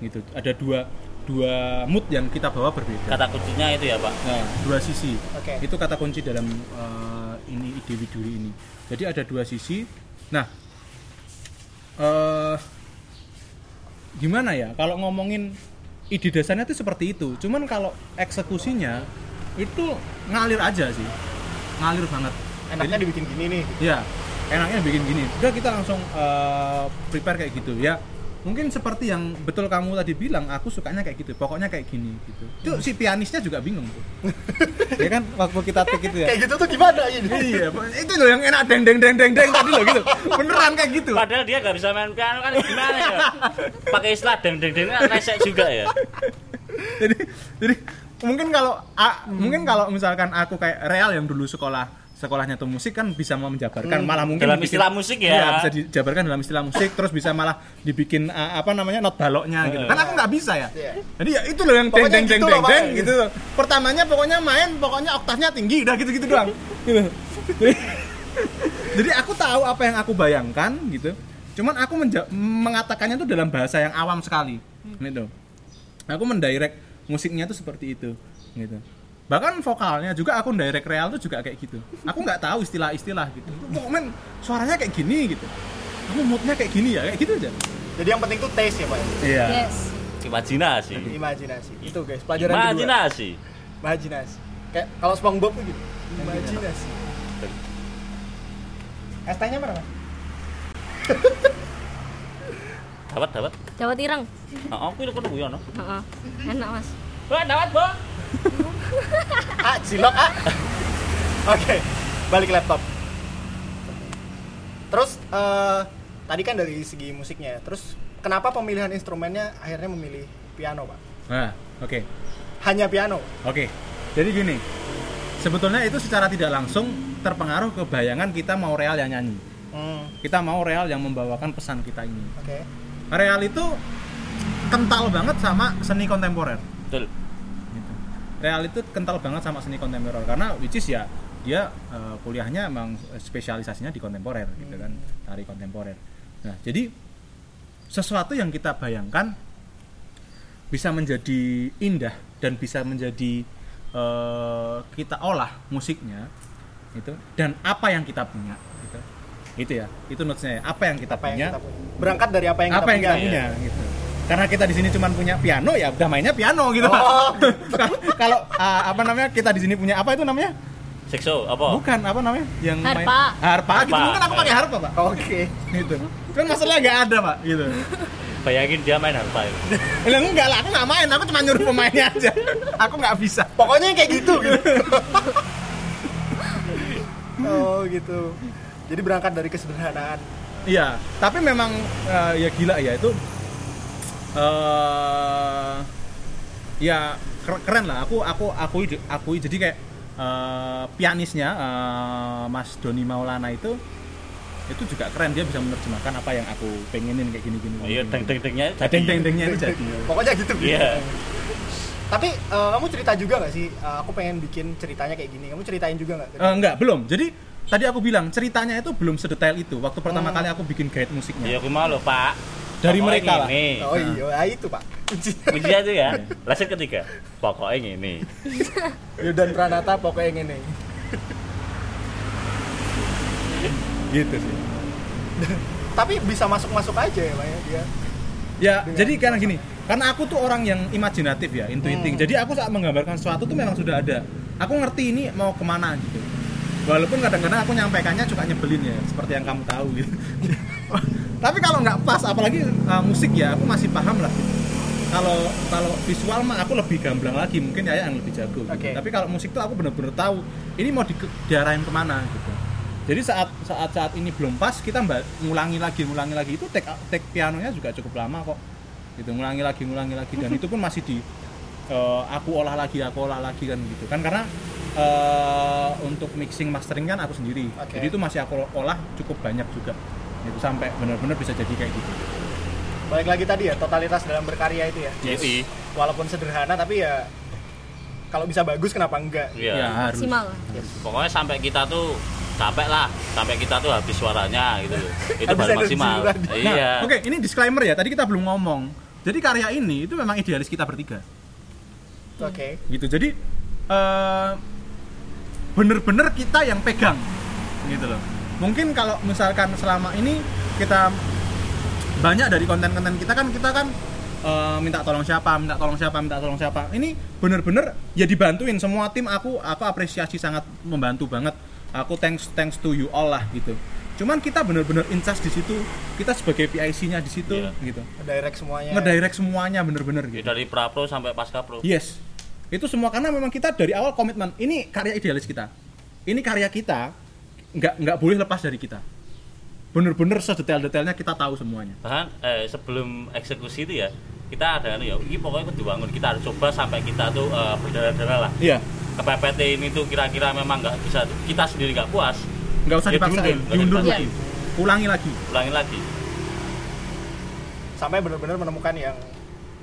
Speaker 3: Gitu. Ada dua dua mood yang kita bawa berbeda.
Speaker 5: kata kuncinya itu ya pak
Speaker 3: Nah, dua sisi.
Speaker 2: Oke.
Speaker 3: Itu kata kunci dalam eh, ini ide Widuri ini. Jadi ada dua sisi. Nah, eh gimana ya? Kalau ngomongin ide dasarnya itu seperti itu. Cuman kalau eksekusinya itu ngalir aja sih. Ngalir banget.
Speaker 2: enaknya dibikin gini nih
Speaker 3: Ya, enaknya bikin gini. Udah kita langsung eh, prepare kayak gitu ya. Mungkin seperti yang betul kamu tadi bilang, aku sukanya kayak gitu. Pokoknya kayak gini gitu. Itu si pianisnya juga bingung tuh. ya kan waktu kita take itu ya.
Speaker 2: kayak gitu tuh gimana ini
Speaker 3: iya, itu loh yang enak deng deng deng deng deng tadi loh gitu. Beneran kayak gitu.
Speaker 5: padahal dia nggak bisa main piano kan gimana ya pakai istilah deng deng deng kan resek juga ya
Speaker 3: jadi jadi mungkin kalau a- mungkin kalau misalkan aku kayak real yang dulu sekolah sekolahnya tuh musik kan bisa mau menjabarkan malah mungkin
Speaker 5: Dalam
Speaker 3: dibikin-
Speaker 5: istilah musik ya.
Speaker 3: Iya, bisa dijabarkan dalam istilah musik terus bisa malah dibikin uh, apa namanya not baloknya gitu. Kan aku nggak bisa ya.
Speaker 2: Iya.
Speaker 3: jadi ya itu loh yang deng deng deng
Speaker 2: gitu
Speaker 3: deng deng gitu loh. pertamanya pokoknya main pokoknya oktavnya tinggi udah gitu gitu doang. Gitu. Jadi, jadi aku tahu apa yang aku bayangkan gitu. Cuman aku mengatakannya itu dalam bahasa yang awam sekali. Gitu. Aku mendirect musiknya tuh seperti itu gitu bahkan vokalnya juga aku direct real tuh juga kayak gitu. Aku nggak tahu istilah-istilah gitu. Kok men suaranya kayak gini gitu. Kamu moodnya kayak gini ya kayak gitu aja.
Speaker 2: Jadi yang penting tuh taste ya pak?
Speaker 3: Iya.
Speaker 4: Yes.
Speaker 5: Imajinasi.
Speaker 2: Imajinasi. Itu guys. Pelajaran kedua.
Speaker 5: Imajinasi.
Speaker 2: Imajinasi. Kayak kalau SpongeBob tuh gitu. Imajinasi. Es tehnya mana mas
Speaker 5: dapat dapat
Speaker 4: Jawa Tirang
Speaker 5: oh aku itu kan ya no?
Speaker 4: Heeh. enak mas.
Speaker 5: Wah, dapat bu
Speaker 2: ah cilok ah. Oke balik ke laptop. Terus eh, tadi kan dari segi musiknya terus kenapa pemilihan instrumennya akhirnya memilih piano pak?
Speaker 3: Nah oke.
Speaker 2: Hanya piano?
Speaker 3: Oke, jadi gini, sebetulnya itu secara tidak langsung terpengaruh ke bayangan kita mau real yang nyanyi.
Speaker 2: hmm,
Speaker 3: Kita mau real yang membawakan pesan kita ini.
Speaker 2: oke.
Speaker 3: Real itu kental banget sama seni kontemporer.
Speaker 5: betul.
Speaker 3: Real itu kental banget sama seni kontemporer. Karena which is ya dia eh, kuliahnya emang spesialisasinya di kontemporer gitu kan, tari kontemporer. Nah, jadi sesuatu yang kita bayangkan bisa menjadi indah dan bisa menjadi eh, kita olah musiknya itu dan apa yang kita punya gitu. Itu ya itu notesnya ya. Apa yang kita
Speaker 2: apa yang
Speaker 3: punya
Speaker 2: kita punya. Berangkat dari apa yang
Speaker 3: apa
Speaker 2: kita
Speaker 3: yang kita
Speaker 2: punya
Speaker 3: punya gitu karena kita di sini cuma punya piano ya udah mainnya piano gitu.
Speaker 2: Oh.
Speaker 3: kalau ah, apa namanya kita di sini punya apa itu namanya?
Speaker 5: Sekso apa?
Speaker 3: Bukan apa namanya? Yang main
Speaker 4: Harpa.
Speaker 3: harpa. Gitu
Speaker 5: Harpa.
Speaker 3: mungkin aku pakai harpa pak.
Speaker 2: Oke.
Speaker 3: Gitu. Kan masalahnya nggak ada pak gitu.
Speaker 5: Bayangin dia main harpa itu.
Speaker 3: Lah enggak lah, aku nggak main, aku cuma nyuruh pemainnya aja. Aku nggak bisa.
Speaker 2: pokoknya kayak gitu gitu. Oh gitu. Jadi berangkat dari kesederhanaan.
Speaker 3: Iya, tapi memang eh, ya gila ya itu eh ya ker- keren lah. Aku aku aku akui jadi kayak eh, pianisnya eh, Mas Doni Maulana itu itu juga keren dia bisa menerjemahkan apa yang aku pengenin kayak gini gini.
Speaker 5: oh, iya deng deng dengnya
Speaker 3: Nah, deng deng dengnya itu jadi.
Speaker 2: pokoknya gitu
Speaker 5: Iya.
Speaker 2: tapi eh, kamu cerita juga nggak sih Eh, aku pengen bikin ceritanya kayak gini kamu ceritain juga nggak
Speaker 3: Eh, enggak, belum. Jadi tadi aku bilang ceritanya itu belum sedetail itu. Waktu pertama
Speaker 2: Hmm.
Speaker 3: kali aku bikin guide
Speaker 5: ya
Speaker 3: musiknya.
Speaker 5: aku mau loh pak
Speaker 3: Dari
Speaker 5: Pokoknya
Speaker 3: mereka lah.
Speaker 2: oh iya ah, itu pak kuncinya
Speaker 5: itu ya lesson ketiga pokoknya ini
Speaker 2: Yudan Pranata pokoknya ini
Speaker 3: Gitu sih.
Speaker 2: tapi bisa masuk masuk aja ya pak ya dia
Speaker 3: Ya,
Speaker 2: Dengan-
Speaker 3: jadi karena gini, karena aku tuh orang yang imajinatif ya, intuiting.
Speaker 2: Hmm.
Speaker 3: Jadi aku saat menggambarkan sesuatu tuh memang sudah ada. Aku ngerti ini mau ke mana gitu. Walaupun kadang-kadang aku nyampaikannya suka nyebelin ya, seperti yang kamu tahu gitu. Tapi kalau nggak pas, apalagi uh, musik ya, aku masih paham lah. Kalau kalau visual mah aku lebih gamblang lagi, mungkin ya yang lebih jago. Gitu. Tapi kalau musik tuh aku bener-bener tahu ini mau di, diarahin ke mana gitu. Jadi saat saat saat ini belum pas, kita mbak ngulangi lagi, ngulangi lagi itu take take pianonya juga cukup lama kok. Gitu, ngulangi lagi, ngulangi lagi dan itu pun masih di eh, aku olah lagi, aku olah lagi kan gitu kan karena eh, untuk mixing mastering kan aku sendiri
Speaker 2: Oke.
Speaker 3: jadi itu masih aku olah cukup banyak juga itu sampai benar-benar bisa jadi kayak gitu.
Speaker 2: Balik lagi tadi ya totalitas dalam berkarya itu ya.
Speaker 5: Jadi,
Speaker 2: walaupun sederhana tapi ya kalau bisa bagus kenapa enggak?
Speaker 5: Ya,
Speaker 3: ya harus.
Speaker 4: Maksimal.
Speaker 5: Pokoknya sampai kita tuh capek lah, sampai kita tuh habis suaranya gitu loh. Itu baru maksimal.
Speaker 3: Nah,
Speaker 5: Iya.
Speaker 3: oke ini disclaimer ya tadi kita belum ngomong. Jadi karya ini itu memang idealis kita bertiga.
Speaker 2: Oke.
Speaker 3: Gitu. Jadi eh, bener-bener kita yang pegang. Gitu loh mungkin kalau misalkan selama ini kita banyak dari konten-konten kita kan kita kan eh, minta tolong siapa minta tolong siapa minta tolong siapa ini bener-bener ya dibantuin semua tim aku aku apresiasi sangat membantu banget aku thanks thanks to you all lah gitu cuman kita bener-bener incas di situ kita sebagai PIC-nya di situ
Speaker 5: Iya.
Speaker 3: gitu
Speaker 2: direct semuanya
Speaker 3: ngedirect semuanya bener-bener
Speaker 5: Ya,
Speaker 3: gitu
Speaker 5: dari pra pro sampai pasca pro.
Speaker 3: Yes. Itu semua karena memang kita dari awal komitmen. Ini karya idealis kita. Ini karya kita. Nggak nggak boleh lepas dari kita. Bener-bener sedetail-detailnya kita tahu semuanya.
Speaker 5: Bahkan eh, sebelum eksekusi itu ya kita ada anu ya, ini pokoknya kudu bangun. Kita harus coba sampai kita tuh eh, berdarah-darah lah.
Speaker 3: Iya.
Speaker 5: Kepepet ini tuh kira-kira memang nggak bisa kita sendiri nggak puas,
Speaker 3: Nggak usah
Speaker 5: Ya,
Speaker 3: dipaksain.
Speaker 5: diundur, nggak
Speaker 3: Diundur lagi. Ulangi lagi.
Speaker 5: ulangi lagi.
Speaker 2: sampai benar-benar menemukan yang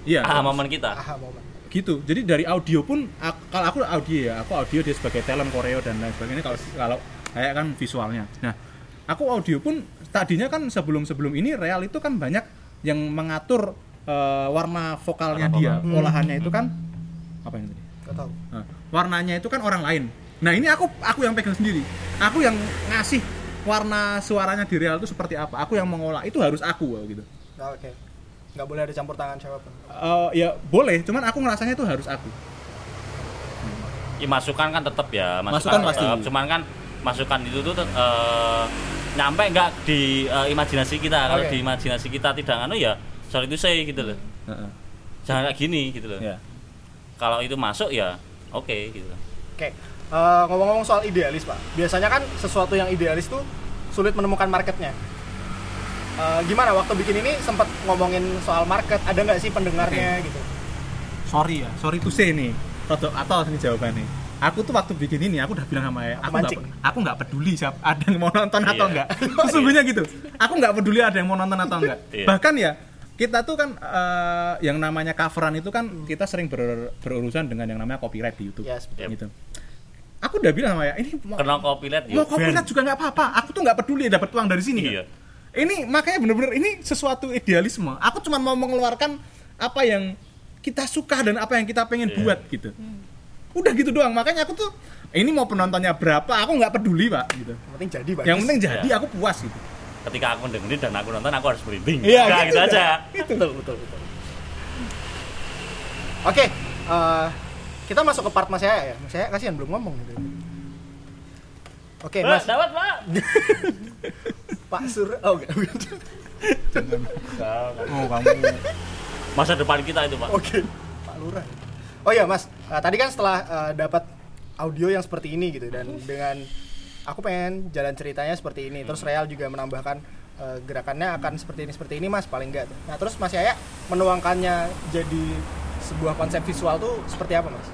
Speaker 3: Iya.
Speaker 5: Ah, momen kita.
Speaker 2: aha momen
Speaker 3: gitu jadi dari audio pun kalau aku audio ya aku audio dia sebagai talent koreo dan lain sebagainya kalau kalau kayak kan visualnya. Nah aku audio pun tadinya kan sebelum sebelum ini real itu kan banyak yang mengatur eh, warna vokalnya
Speaker 5: Warna
Speaker 3: dia
Speaker 2: vokal.
Speaker 3: olahannya itu kan apa yang tadi?
Speaker 2: Nggak tahu.
Speaker 3: Nah, warnanya itu kan orang lain. Nah ini aku aku yang pegang sendiri. Aku yang ngasih warna suaranya di real itu seperti apa. Aku yang mengolah itu harus aku gitu.
Speaker 2: Nah, oke. Nggak boleh ada campur tangan siapa pun.
Speaker 3: Eh, ya boleh cuman aku ngerasanya itu harus aku.
Speaker 5: Ya, masukan kan tetap ya,
Speaker 3: Masukan pasti.
Speaker 5: eh, cuman kan masukan itu tuh eh, nyampe nggak di eh, imajinasi kita. Kalau di imajinasi kita tidak anu ya, sorry itu saya gitu loh.
Speaker 3: Heeh.
Speaker 5: Jangan kayak gini gitu loh.
Speaker 3: ya
Speaker 5: Kalau itu masuk ya oke gitu.
Speaker 2: oke eh, ngomong-ngomong soal idealis pak. Biasanya kan sesuatu yang idealis tuh sulit menemukan marketnya. Eh, gimana? Waktu bikin ini sempat ngomongin soal market. Ada nggak sih pendengarnya gitu?
Speaker 3: Sorry ya. Sorry to say nih. Rodok atau ini jawabannya aku tuh waktu bikin ini aku udah bilang sama ya aku nggak aku nggak peduli siapa ada yang mau nonton atau
Speaker 5: Iya.
Speaker 3: enggak sesungguhnya gitu. Aku nggak peduli ada yang mau nonton atau enggak
Speaker 5: Iya.
Speaker 3: bahkan ya kita tuh kan eh, yang namanya coveran itu kan kita sering ber- berurusan dengan yang namanya copyright di YouTube
Speaker 2: Yes,
Speaker 5: betul.
Speaker 3: gitu. Aku udah bilang sama ya ini mau,
Speaker 5: Kena copyright
Speaker 3: mau copyright juga nggak apa-apa. Aku tuh nggak peduli dapat uang dari sini.
Speaker 5: Iya.
Speaker 3: ini makanya bener-bener ini sesuatu idealisme. Aku cuma mau mengeluarkan apa yang kita suka dan apa yang kita pengen
Speaker 5: Iya.
Speaker 3: buat gitu udah gitu doang makanya aku tuh ini mau penontonnya berapa aku nggak peduli pak gitu
Speaker 2: yang penting jadi bagus
Speaker 3: yang penting jadi
Speaker 5: Iya.
Speaker 3: aku puas gitu
Speaker 5: Ketika aku dengerin dan aku nonton aku harus merinding.
Speaker 3: Iya,
Speaker 5: Nah,
Speaker 3: gitu
Speaker 5: gitu
Speaker 3: aja.
Speaker 5: aja.
Speaker 2: betul betul betul oke eh, kita masuk ke part mas Yaya ya mas Yaya kasihan belum ngomong tadi. oke
Speaker 5: Mas,
Speaker 2: mas
Speaker 5: dapat, Pak.
Speaker 2: Pak Sur oh enggak
Speaker 3: oh kamu
Speaker 5: Masa depan kita itu, Pak.
Speaker 2: Oke, Pak Lurah. Oh iya Mas, Eh, tadi kan setelah eh, dapat audio yang seperti ini gitu dan dengan aku pengen jalan ceritanya seperti ini, terus Real juga menambahkan eh, gerakannya akan seperti ini seperti ini Mas paling enggak. Nah terus Mas Yaya menuangkannya jadi sebuah konsep visual tuh seperti apa Mas?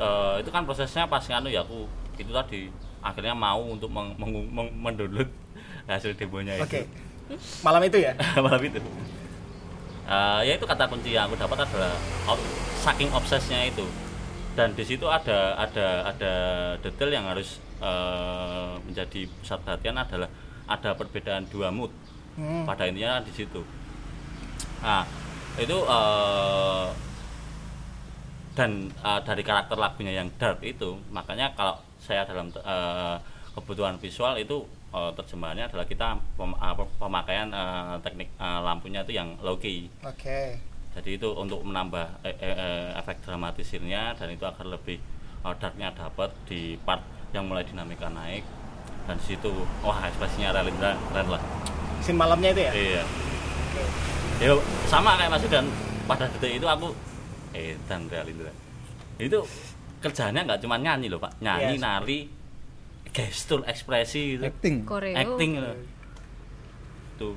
Speaker 5: Eh, itu kan prosesnya pas nganu ya aku itu tadi akhirnya mau untuk meng, meng- meng- mendownload hasil demonya itu.
Speaker 2: Oke, malam itu ya.
Speaker 5: malam itu Eh, ya itu kata kunci yang aku dapat adalah ob- saking obsesnya itu dan di situ ada ada ada detail yang harus eh, menjadi pusat perhatian adalah ada perbedaan dua mood
Speaker 2: Hmm.
Speaker 5: pada intinya di situ nah itu eh, dan eh, dari karakter lagunya yang dark itu makanya kalau saya dalam eh, kebutuhan visual itu eh, terjemahannya adalah kita pem- apa, pemakaian eh, teknik eh, lampunya itu yang low key.
Speaker 2: Oke,
Speaker 5: jadi itu untuk menambah eh, eh, eh, efek dramatisirnya dan itu agar lebih eh, darknya dapat di part yang mulai dinamika naik. Dan di situ wah ekspresinya Relindra keren lah.
Speaker 2: Scene malamnya itu ya.
Speaker 5: iya. Ya sama kayak Mas dan pada detik itu aku eh dan Relindra itu kerjanya nggak cuma nyanyi loh pak. Nyanyi
Speaker 2: Yes.
Speaker 5: nari gestur ekspresi gitu.
Speaker 3: Acting.
Speaker 4: Koreo.
Speaker 5: Acting gitu. tuh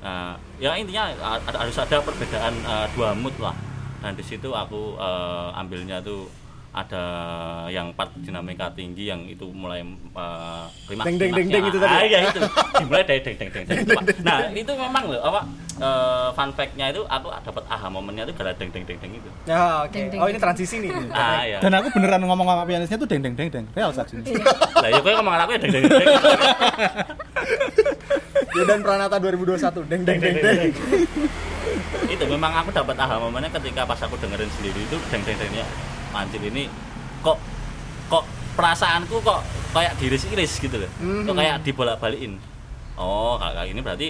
Speaker 5: Nah, ya intinya ada- harus ada perbedaan uh, dua mood lah. Dan di situ aku uh, ambilnya tuh ada yang part dinamika tinggi yang itu mulai uh, klimaks
Speaker 2: Deng, deng, deng, deng itu tadi.
Speaker 5: ah, iya itu. Dimulai dari deng deng deng deng nah itu memang loh apa eh, fun fact-nya itu aku dapat aha momennya itu gara deng deng deng deng itu
Speaker 2: Ya, oke.
Speaker 4: Deng, deng,
Speaker 2: Oh, ini
Speaker 4: deng.
Speaker 2: transisi nih.
Speaker 5: ah ya
Speaker 3: Dan aku beneran ngomong sama pianisnya tuh deng deng deng deng. Real saat ini.
Speaker 5: lah ya kok ngomong aku ya deng deng deng deng
Speaker 2: Yodan Pranata 2021. Deng deng deng deng.
Speaker 5: itu memang aku dapat aha momennya ketika pas aku dengerin sendiri itu deng deng dengnya Mancil ini kok kok perasaanku kok kayak diiris-iris gitu loh kok kayak dibolak-balikin oh kayak ini berarti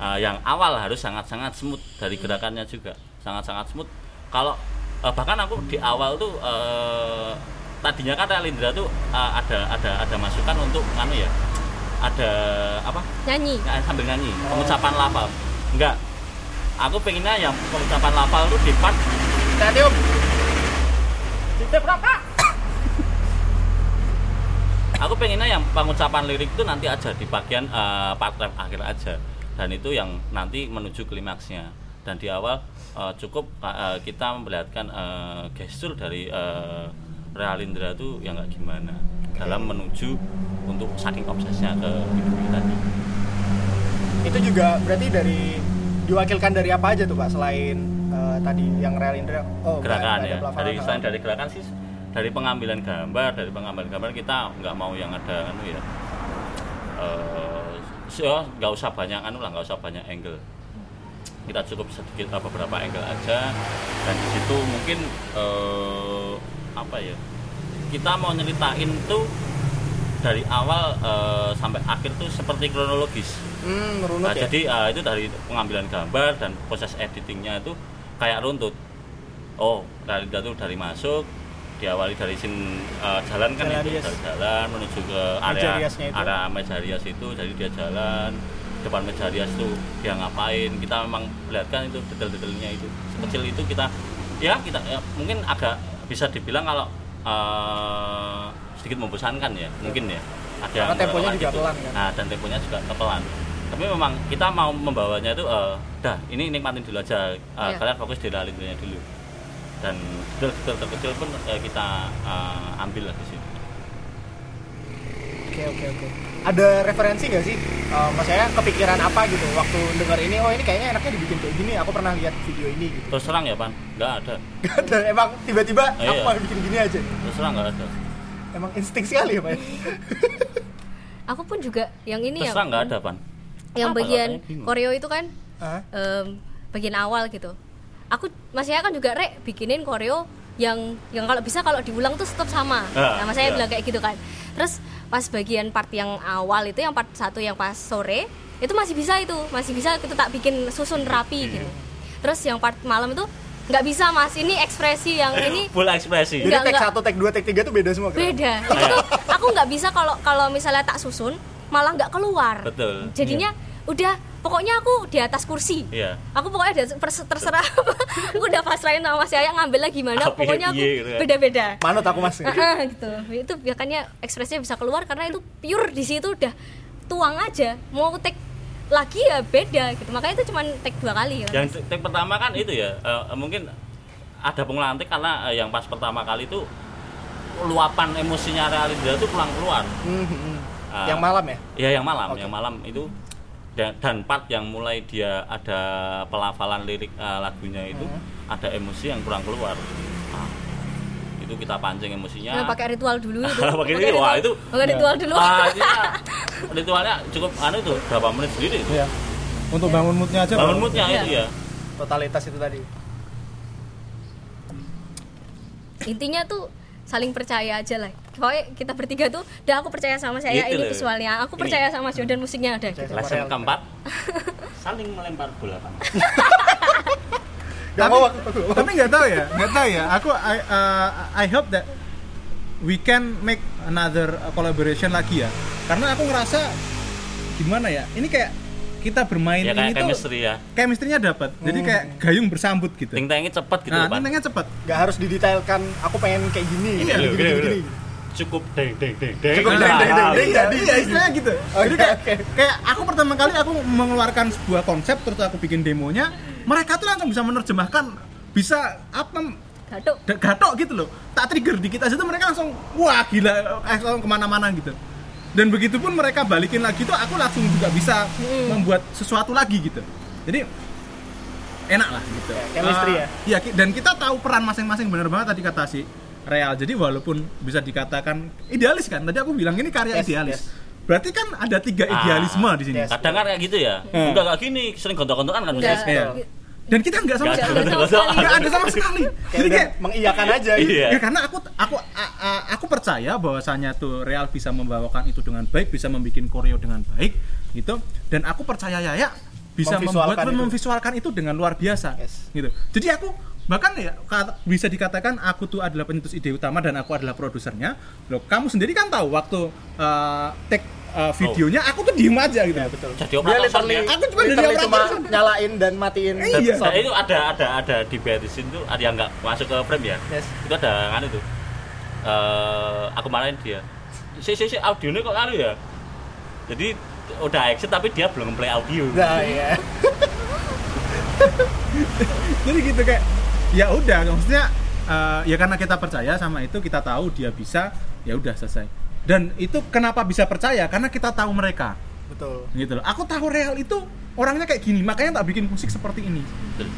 Speaker 5: uh, yang awal harus sangat-sangat smooth dari gerakannya juga. Sangat-sangat smooth. Kalau uh, bahkan aku di awal tuh uh, tadinya kan Realindra tuh uh, ada ada ada masukan untuk anu ya ada apa?
Speaker 4: Nyanyi.
Speaker 5: Sambil nyanyi. Pengucapan lafal. Enggak. Aku pengennya yang pengucapan lafal tuh di part titip rokok aku pengennya yang pengucapan lirik itu nanti aja di bagian eh, part rap akhir aja dan itu yang nanti menuju klimaksnya. Dan di awal eh, cukup eh, kita memperlihatkan eh, gestur dari eh, Realindra tuh yang nggak gimana. Dalam menuju untuk saking obsesnya ke Biduri tadi.
Speaker 2: Itu juga berarti dari diwakilkan dari apa aja tuh, Pak? Selain eh, tadi yang Real Indra. Oh,
Speaker 5: gerakan ya. Dari selain dari gerakan sih dari pengambilan gambar dari pengambilan gambar kita nggak mau yang ada anu ya eh so, nggak usah banyak anu lah nggak usah banyak angle kita cukup sedikit eh, beberapa angle aja dan di situ mungkin eh, apa ya kita mau nyeritain tuh dari awal eh, sampai akhir tuh seperti kronologis
Speaker 2: Hmm,
Speaker 5: Nah,
Speaker 2: ya.
Speaker 5: jadi uh, itu dari pengambilan gambar dan proses editingnya itu kayak runtut. Oh, dari itu dari masuk diawali dari sin uh, jalan kan
Speaker 2: Jalan
Speaker 5: itu dari jalan menuju ke area
Speaker 2: itu.
Speaker 5: area meja rias itu jadi dia jalan depan meja rias tuh dia ngapain. Kita memang lihatkan itu detail-detailnya itu. Sekecil itu kita ya kita ya, mungkin agak bisa dibilang kalau uh, sedikit membosankan ya mungkin ya. Ada
Speaker 2: Karena
Speaker 5: yang
Speaker 2: temponya juga pelan, kan?
Speaker 5: nah dan temponya juga pelan tapi memang kita mau membawanya itu eh, dah ini nikmatin dulu aja. Eh,
Speaker 4: Iya.
Speaker 5: kalian fokus di lalinnya dulu dan detail terkecil pun eh, kita eh, ambil lah di sini
Speaker 2: Oke, oke, oke. Ada referensi nggak sih? Mas saya kepikiran apa gitu waktu dengar ini? Oh, ini kayaknya enaknya dibikin kayak gini. Aku pernah lihat video ini gitu.
Speaker 5: terus terang ya pan nggak ada
Speaker 2: Gak ada. Emang tiba-tiba
Speaker 5: Oh,
Speaker 2: aku
Speaker 5: iya.
Speaker 2: mau bikin gini aja.
Speaker 5: terus terang nggak ada
Speaker 2: Emang insting sekali ya, Pak.
Speaker 4: aku pun juga yang ini
Speaker 5: terus
Speaker 4: ya
Speaker 5: terang nggak ada pan
Speaker 4: yang
Speaker 5: Apa
Speaker 4: bagian koreo itu kan
Speaker 2: Hah?
Speaker 4: em, bagian awal gitu aku mas saya kan juga rek bikinin koreo yang yang kalau bisa kalau diulang tuh tetap sama.
Speaker 5: Ah,
Speaker 4: nah mas saya
Speaker 5: iya.
Speaker 4: bilang kayak gitu kan. Terus pas bagian part yang awal itu yang part satu yang pas sore itu masih bisa itu. Masih bisa kita tak bikin susun rapi
Speaker 5: Iya.
Speaker 4: gitu. Terus yang part malam itu nggak bisa mas. Ini ekspresi yang ini
Speaker 5: full ekspresi.
Speaker 2: Jadi tag. 1, tag 2, tag 3 tuh beda semua.
Speaker 4: beda. Itu aku nggak bisa kalau kalau misalnya tak susun malah nggak keluar.
Speaker 5: Betul.
Speaker 4: Jadinya udah pokoknya aku di atas kursi
Speaker 5: iya
Speaker 4: aku pokoknya ada pers- terserah aku udah pasrahin sama si Ayah ngambil lagi gimana
Speaker 5: Ah,
Speaker 4: pokoknya aku
Speaker 5: piye, gitu kan.
Speaker 4: beda-beda
Speaker 2: Manut aku Mas.
Speaker 4: Ah, gitu itu biarkannya ekspresinya bisa keluar karena itu pure di situ udah tuang aja mau take lagi ya beda gitu makanya itu cuma take dua kali kan
Speaker 5: yang take pertama kan itu ya eh, mungkin ada pengulangan take karena eh, yang pas pertama kali itu luapan emosinya Realindra itu pulang keluar
Speaker 2: hmm.
Speaker 5: Ah.
Speaker 2: Yang malam ya?
Speaker 5: ya yang malam
Speaker 2: Oke.
Speaker 5: yang malam itu dan, dan part yang mulai dia ada pelafalan lirik eh, lagunya itu
Speaker 2: Hmm.
Speaker 5: ada emosi yang kurang keluar Ah, itu kita pancing emosinya
Speaker 4: Nah, pakai ritual dulu itu
Speaker 5: pakai ini wah itu
Speaker 4: pakai ritual dulu
Speaker 5: ah, ya, ritualnya cukup anu itu berapa menit sendiri itu
Speaker 3: Iya. Untuk bangun moodnya aja.
Speaker 5: bangun
Speaker 3: Bang.
Speaker 5: moodnya
Speaker 4: Iya.
Speaker 5: itu ya
Speaker 2: Totalitas itu tadi.
Speaker 4: intinya tuh saling percaya aja lah pokoknya kita bertiga tuh udah aku percaya sama saya
Speaker 5: Gitu
Speaker 4: ini
Speaker 5: loh.
Speaker 4: visualnya aku
Speaker 5: Ini.
Speaker 4: percaya sama Jordan musiknya ada gitu.
Speaker 5: lesson keempat saling melempar bola panas
Speaker 3: Tapi-. Tapi nggak tahu ya, nggak tahu ya. Aku I, uh, I hope that we can make another collaboration lagi ya. Karena aku ngerasa gimana ya? Ini kayak kita bermain
Speaker 5: ya kayak
Speaker 3: ini tuh
Speaker 5: chemistry ya
Speaker 3: chemistry-nya dapat. Jadi kayak gayung bersambut gitu.
Speaker 5: ting tengnya cepet gitu
Speaker 3: Nah, tingtangnya cepet.
Speaker 2: Gak harus didetailkan. Aku pengen kayak gini.
Speaker 5: Gini,
Speaker 2: gini, gini,
Speaker 5: gini.
Speaker 2: gini.
Speaker 5: cukup deng deng deng deng
Speaker 2: Cukup
Speaker 5: Nah,
Speaker 2: deng, deng, deng, deng.
Speaker 3: Iya,
Speaker 2: jadi.
Speaker 3: iya, istilahnya gitu.
Speaker 2: Oke,
Speaker 3: Jadi kayak, kayak aku pertama kali aku mengeluarkan sebuah konsep terus aku bikin demonya, mereka tuh langsung bisa menerjemahkan bisa apa
Speaker 4: gatuk
Speaker 3: da- gatok gitu loh tak trigger dikit aja tuh mereka langsung wah gila eh, langsung ke mana-mana gitu dan begitu pun mereka balikin lagi tuh aku langsung juga bisa membuat sesuatu lagi gitu. Jadi enak lah gitu.
Speaker 2: Ya, chemistry
Speaker 3: Eh,
Speaker 2: ya?
Speaker 3: iya ki- dan kita tahu peran masing-masing bener banget tadi kata si real. Jadi walaupun bisa dikatakan idealis kan tadi aku bilang ini karya
Speaker 2: Yes,
Speaker 3: idealis.
Speaker 2: yes.
Speaker 3: berarti kan ada tiga
Speaker 5: Ah,
Speaker 3: idealisme di sini.
Speaker 5: kadang kan kayak gitu ya.
Speaker 3: Hmm.
Speaker 5: enggak kayak gini sering gontok-gontokan kan
Speaker 4: enggak
Speaker 3: Iya. Dan kita nggak sama
Speaker 5: Nggak
Speaker 3: sekali
Speaker 5: ada.
Speaker 3: nggak ada sama sekali jadi kayak
Speaker 2: mengiyakan aja gitu.
Speaker 5: Iya.
Speaker 3: Ya karena aku aku a- a- aku percaya bahwasanya tuh Real bisa membawakan itu dengan baik, bisa membuat koreo dengan baik gitu. Dan aku percaya Yaya bisa membuat
Speaker 2: Memvisualkan itu.
Speaker 3: memvisualkan itu dengan luar biasa
Speaker 2: Yes.
Speaker 3: gitu. Jadi aku bahkan ya kata- bisa dikatakan aku tuh adalah pencetus ide utama dan aku adalah produsernya. Loh, kamu sendiri kan tahu waktu uh, take uh, videonya aku tuh diem aja gitu.
Speaker 2: Ya, betul.
Speaker 5: Jadi
Speaker 2: Dia
Speaker 5: operator
Speaker 2: literally,
Speaker 5: ya.
Speaker 3: Aku cuma dari
Speaker 2: cuma nyalain dan matiin
Speaker 3: Eh, iya.
Speaker 5: Nah, itu ada ada ada di barisin tuh ada yang nggak masuk ke frame ya.
Speaker 2: Yes.
Speaker 5: Itu ada kan itu. Eh aku marahin dia. Si si si audionya kok anu ya. Jadi udah exit tapi dia belum play audio.
Speaker 2: Nah, iya.
Speaker 3: jadi gitu kayak ya udah maksudnya eh, ya karena kita percaya sama itu kita tahu dia bisa ya udah selesai dan itu kenapa bisa percaya karena kita tahu mereka
Speaker 2: Betul.
Speaker 3: gitu loh aku tahu real itu orangnya kayak gini makanya tak bikin musik seperti ini
Speaker 5: Betul.